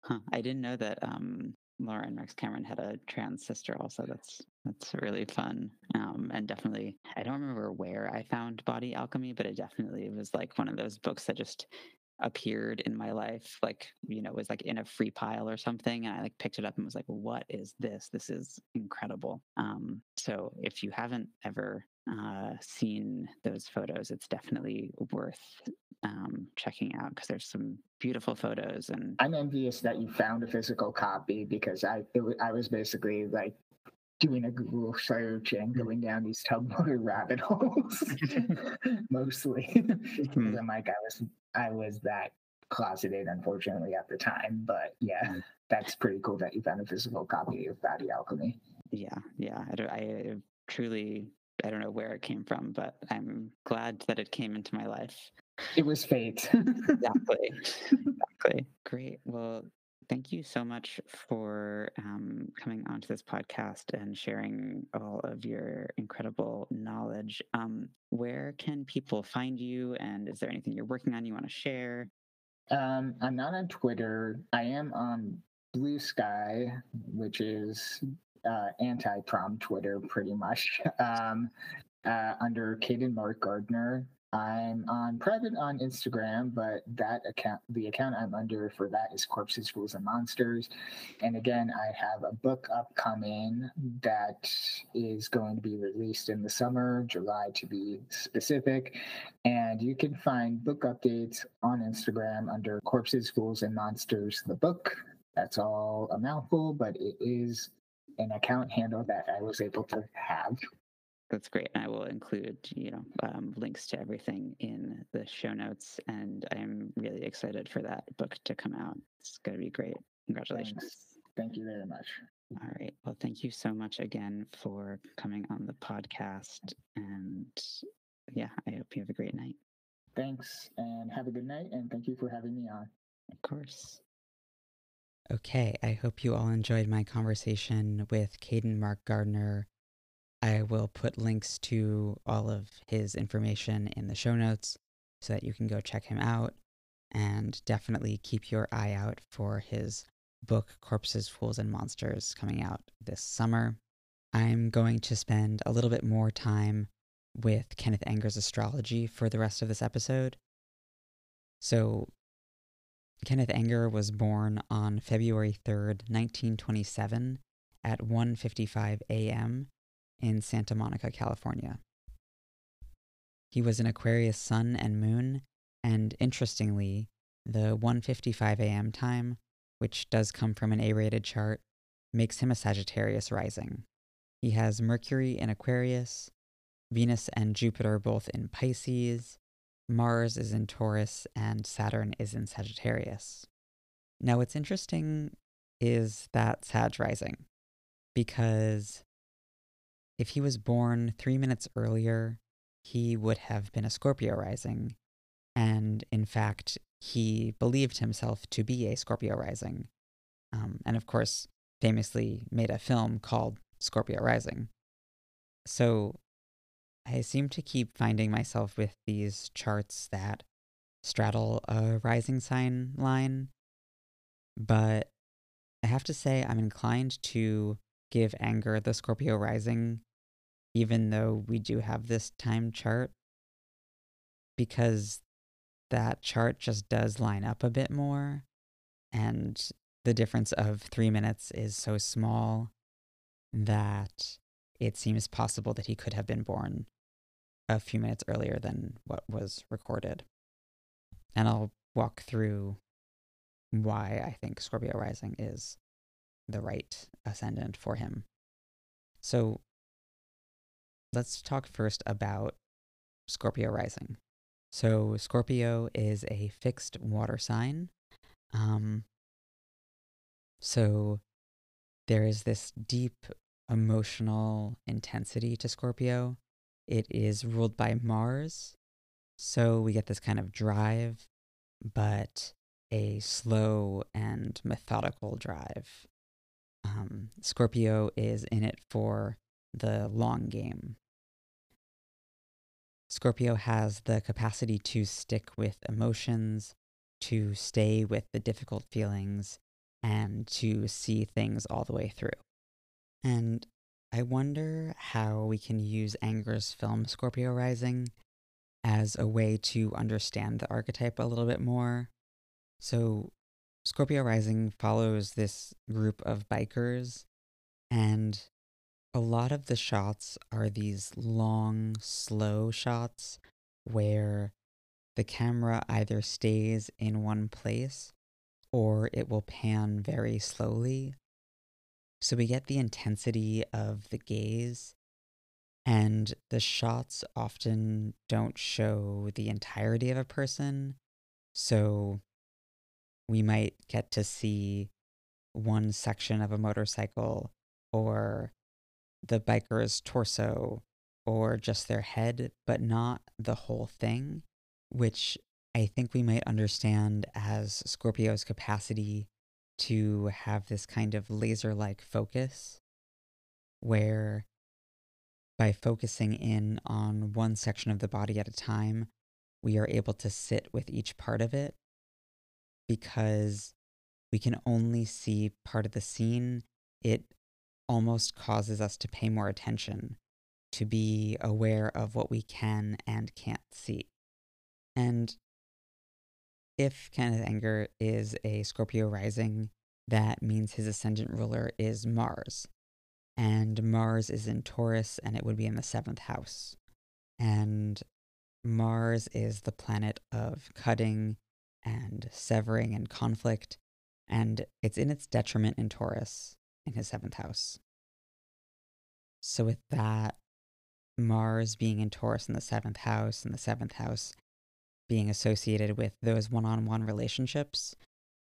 huh. I didn't know that um, Loren Rex Cameron had a trans sister. Also, that's that's really fun. Um, and definitely, I don't remember where I found Body Alchemy, but it definitely was like one of those books that just appeared in my life like you know was like in a free pile or something and i like picked it up and was like what is this this is incredible um so if you haven't ever uh, seen those photos, it's definitely worth um, checking out because there's some beautiful photos. And I'm envious that you found a physical copy because I was, I was basically like doing a Google search and mm. going down these Tumblr [laughs] rabbit holes [laughs] mostly. mm-hmm. I'm like I was I was that closeted unfortunately at the time, but yeah, mm. that's pretty cool that you found a physical copy of Body Alchemy. Yeah, yeah, I, I truly I don't know where it came from, but I'm glad that it came into my life. It was fate. exactly. [laughs] Exactly. Great. Well, thank you so much for um, coming onto this podcast and sharing all of your incredible knowledge. Um, where can people find you? And is there anything you're working on you want to share? Um, I'm not on Twitter. I am on Blue Sky, which is uh, anti-prom Twitter, pretty much. [laughs] Um, uh, under Caden Mark Gardner, I'm on private on Instagram, but that account, the account I'm under for that is Corpses, Fools, and Monsters. And again, I have a book upcoming that is going to be released in the summer, July to be specific. And you can find book updates on Instagram under Corpses, Fools, and Monsters, the book. That's all a mouthful, but it is an account handle that I was able to have that's great. And I will include, you know, um, links to everything in the show notes, and I'm really excited for that book to come out. It's going to be great. Congratulations. Thanks. Thank you very much. All right. Well, thank you so much again for coming on the podcast, and yeah, I hope you have a great night. Thanks, and have a good night, and thank you for having me on. Of course. Okay, I hope you all enjoyed my conversation with Caden Mark Gardner I will put links to all of his information in the show notes so that you can go check him out. And definitely keep your eye out for his book, Corpses, Fools, and Monsters, coming out this summer. I'm going to spend a little bit more time with Kenneth Anger's astrology for the rest of this episode. So, Kenneth Anger was born on February 3rd, 1927 at 1:55 a.m in Santa Monica, California. He was an Aquarius sun and moon, and interestingly, the 1:55 a.m. time, which does come from an A-rated chart, makes him a Sagittarius rising. He has Mercury in Aquarius, Venus and Jupiter both in Pisces, Mars is in Taurus, and Saturn is in Sagittarius. Now, what's interesting is that Sag rising, because if he was born three minutes earlier, he would have been a Scorpio rising. And in fact, he believed himself to be a Scorpio rising. Um, and of course, famously made a film called Scorpio Rising. So I seem to keep finding myself with these charts that straddle a rising sign line. But I have to say, I'm inclined to give anger the Scorpio rising even though we do have this time chart, because that chart just does line up a bit more. And the difference of three minutes is so small that it seems possible that he could have been born a few minutes earlier than what was recorded. And I'll walk through why I think Scorpio rising is the right ascendant for him. So, let's talk first about Scorpio rising. So, Scorpio is a fixed water sign. Um, so, there is this deep emotional intensity to Scorpio. It is ruled by Mars. So, we get this kind of drive, but a slow and methodical drive. Um, Scorpio is in it for the long game. Scorpio has the capacity to stick with emotions, to stay with the difficult feelings, and to see things all the way through. And I wonder how we can use Anger's film Scorpio Rising as a way to understand the archetype a little bit more. So, Scorpio Rising follows this group of bikers, and a lot of the shots are these long, slow shots where the camera either stays in one place or it will pan very slowly. So we get the intensity of the gaze, and the shots often don't show the entirety of a person. So we might get to see one section of a motorcycle or the biker's torso or just their head, but not the whole thing, which I think we might understand as Scorpio's capacity to have this kind of laser like focus where by focusing in on one section of the body at a time, we are able to sit with each part of it because we can only see part of the scene. It almost causes us to pay more attention, to be aware of what we can and can't see. And if Kenneth Anger is a Scorpio rising, that means his ascendant ruler is Mars. And Mars is in Taurus and it would be in the seventh house. And Mars is the planet of cutting and severing and conflict. And it's in its detriment in Taurus in his seventh house. So, with that, Mars being in Taurus in the seventh house and the seventh house being associated with those one on one relationships,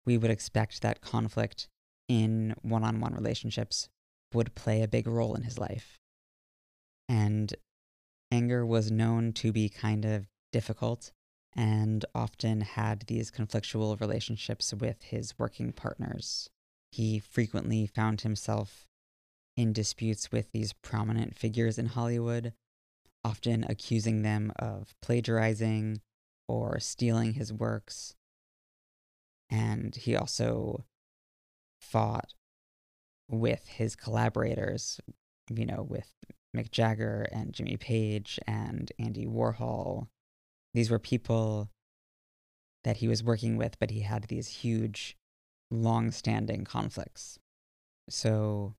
we would expect that conflict in one on one relationships would play a big role in his life. And Anger was known to be kind of difficult and often had these conflictual relationships with his working partners. He frequently found himself in disputes with these prominent figures in Hollywood, often accusing them of plagiarizing or stealing his works. And he also fought with his collaborators, you know, with Mick Jagger and Jimmy Page and Andy Warhol. These were people that he was working with, but he had these huge, long standing conflicts. So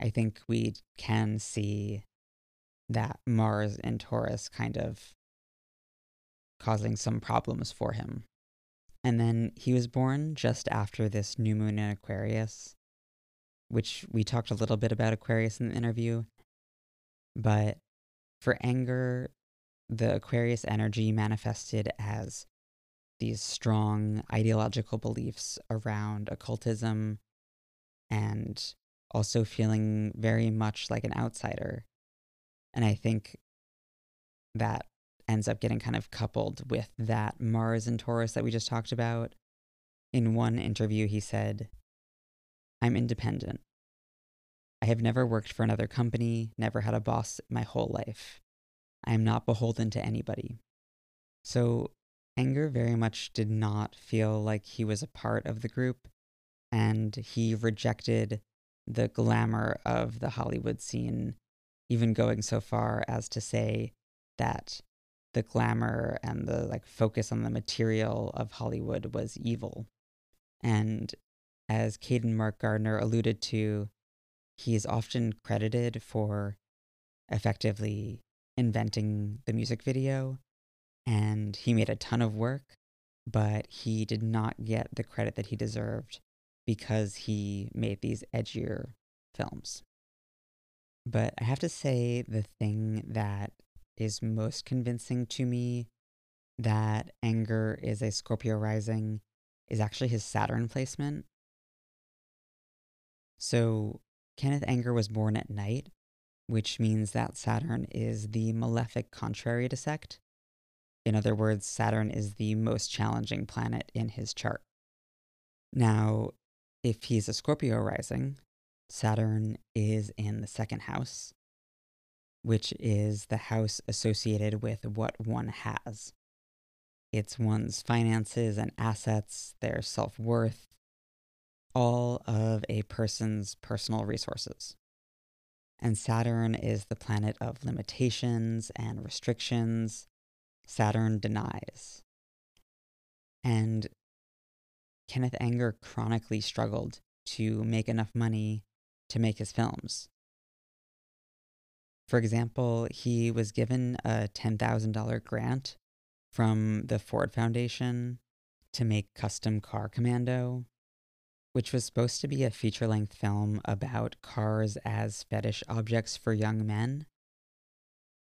I think we can see that Mars and Taurus kind of causing some problems for him. And then he was born just after this new moon in Aquarius, which we talked a little bit about Aquarius in the interview. But for Anger, the Aquarius energy manifested as these strong ideological beliefs around occultism and also feeling very much like an outsider. And I think that ends up getting kind of coupled with that Mars and Taurus that we just talked about. In one interview, he said, I'm independent. I have never worked for another company, never had a boss my whole life. I am not beholden to anybody. So, Anger very much did not feel like he was a part of the group, and he rejected the glamour of the Hollywood scene, even going so far as to say that the glamour and the like focus on the material of Hollywood was evil. And as Caden Mark Gardner alluded to, he is often credited for effectively inventing the music video. And he made a ton of work, but he did not get the credit that he deserved because he made these edgier films. But I have to say, the thing that is most convincing to me that Anger is a Scorpio rising is actually his Saturn placement. So, Kenneth Anger was born at night, which means that Saturn is the malefic contrary to sect. In other words, Saturn is the most challenging planet in his chart. Now, if he's a Scorpio rising, Saturn is in the second house, which is the house associated with what one has. It's one's finances and assets, their self worth, all of a person's personal resources. And Saturn is the planet of limitations and restrictions. Saturn denies. And Kenneth Anger chronically struggled to make enough money to make his films. For example, he was given a $10,000 grant from the Ford Foundation to make Custom Car Commando, which was supposed to be a feature length film about cars as fetish objects for young men.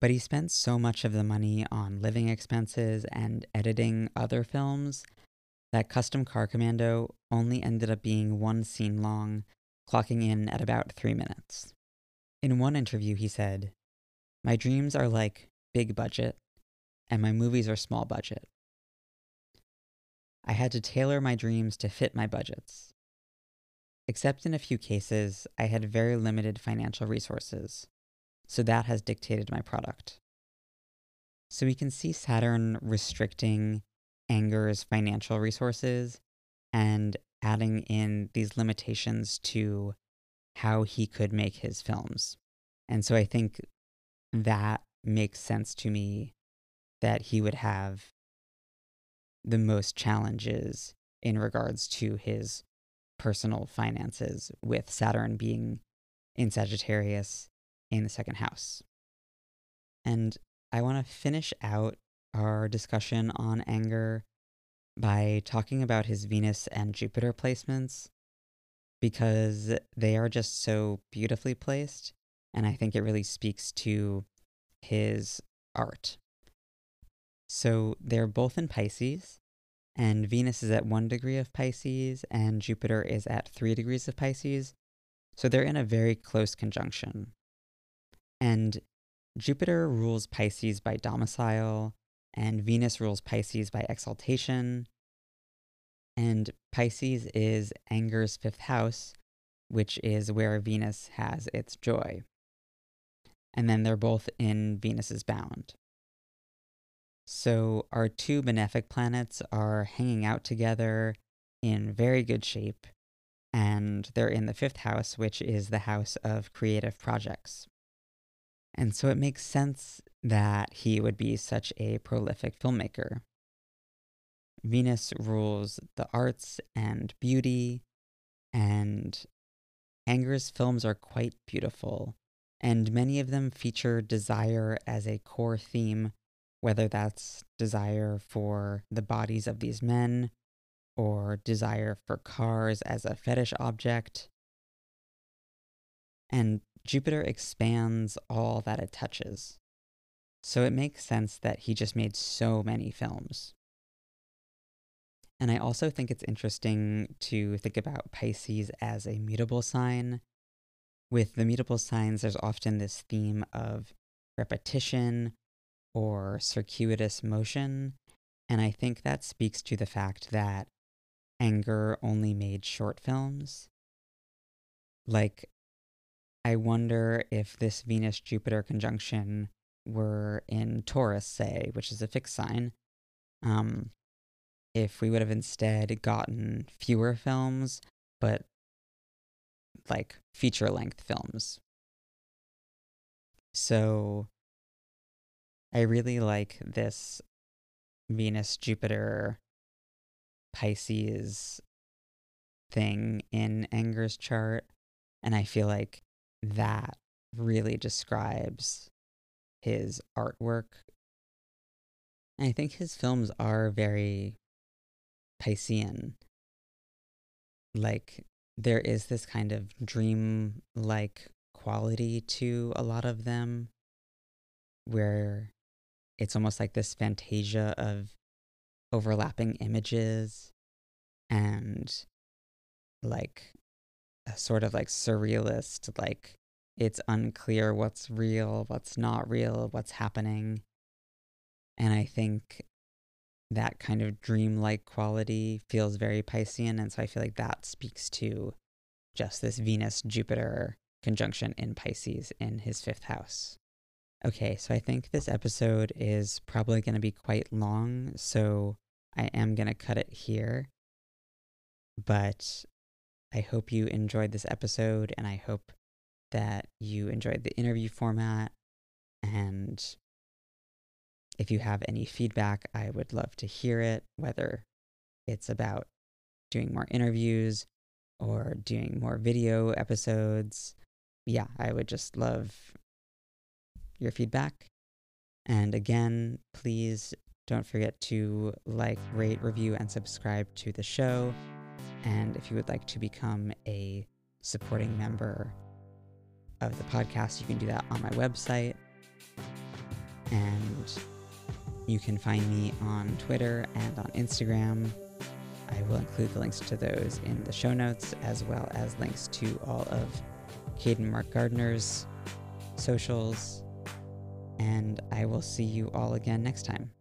But he spent so much of the money on living expenses and editing other films that Custom Car Commando only ended up being one scene long, clocking in at about three minutes. In one interview, he said, My dreams are like big budget, and my movies are small budget. I had to tailor my dreams to fit my budgets. Except in a few cases, I had very limited financial resources, so that has dictated my product. So we can see Saturn restricting Anger's financial resources and adding in these limitations to how he could make his films. And so I think that makes sense to me that he would have the most challenges in regards to his personal finances, with Saturn being in Sagittarius in the second house. And I want to finish out our discussion on Anger by talking about his Venus and Jupiter placements because they are just so beautifully placed. And I think it really speaks to his art. So they're both in Pisces, and Venus is at one degree of Pisces, and Jupiter is at three degrees of Pisces. So they're in a very close conjunction. And Jupiter rules Pisces by domicile, and Venus rules Pisces by exaltation. And Pisces is Anger's fifth house, which is where Venus has its joy. And then they're both in Venus's bound. So our two benefic planets are hanging out together in very good shape, and they're in the fifth house, which is the house of creative projects. And so it makes sense that he would be such a prolific filmmaker. Venus rules the arts and beauty, and Anger's films are quite beautiful, and many of them feature desire as a core theme whether that's desire for the bodies of these men or desire for cars as a fetish object. And Jupiter expands all that it touches. So it makes sense that he just made so many films. And I also think it's interesting to think about Pisces as a mutable sign. With the mutable signs, there's often this theme of repetition or circuitous motion. And I think that speaks to the fact that Anger only made short films. Like, I wonder if this Venus Jupiter conjunction were in Taurus, say, which is a fixed sign, um, if we would have instead gotten fewer films, but like feature length films. So I really like this Venus Jupiter Pisces thing in Anger's chart. And I feel like that really describes his artwork. And I think his films are very Piscean. Like, there is this kind of dream like quality to a lot of them where it's almost like this fantasia of overlapping images and like a sort of like surrealist, like it's unclear what's real, what's not real, what's happening. And I think that kind of dreamlike quality feels very Piscean. And so I feel like that speaks to just this Venus Jupiter conjunction in Pisces in his fifth house. Okay, so I think this episode is probably going to be quite long, so I am going to cut it here. But I hope you enjoyed this episode, and I hope that you enjoyed the interview format. And if you have any feedback, I would love to hear it, whether it's about doing more interviews or doing more video episodes. Yeah, I would just love your feedback. And again, please don't forget to like, rate, review, and subscribe to the show. And if you would like to become a supporting member of the podcast, you can do that on my website. And you can find me on Twitter and on Instagram. I will include the links to those in the show notes, as well as links to all of Caden Mark Gardner's socials and I will see you all again next time.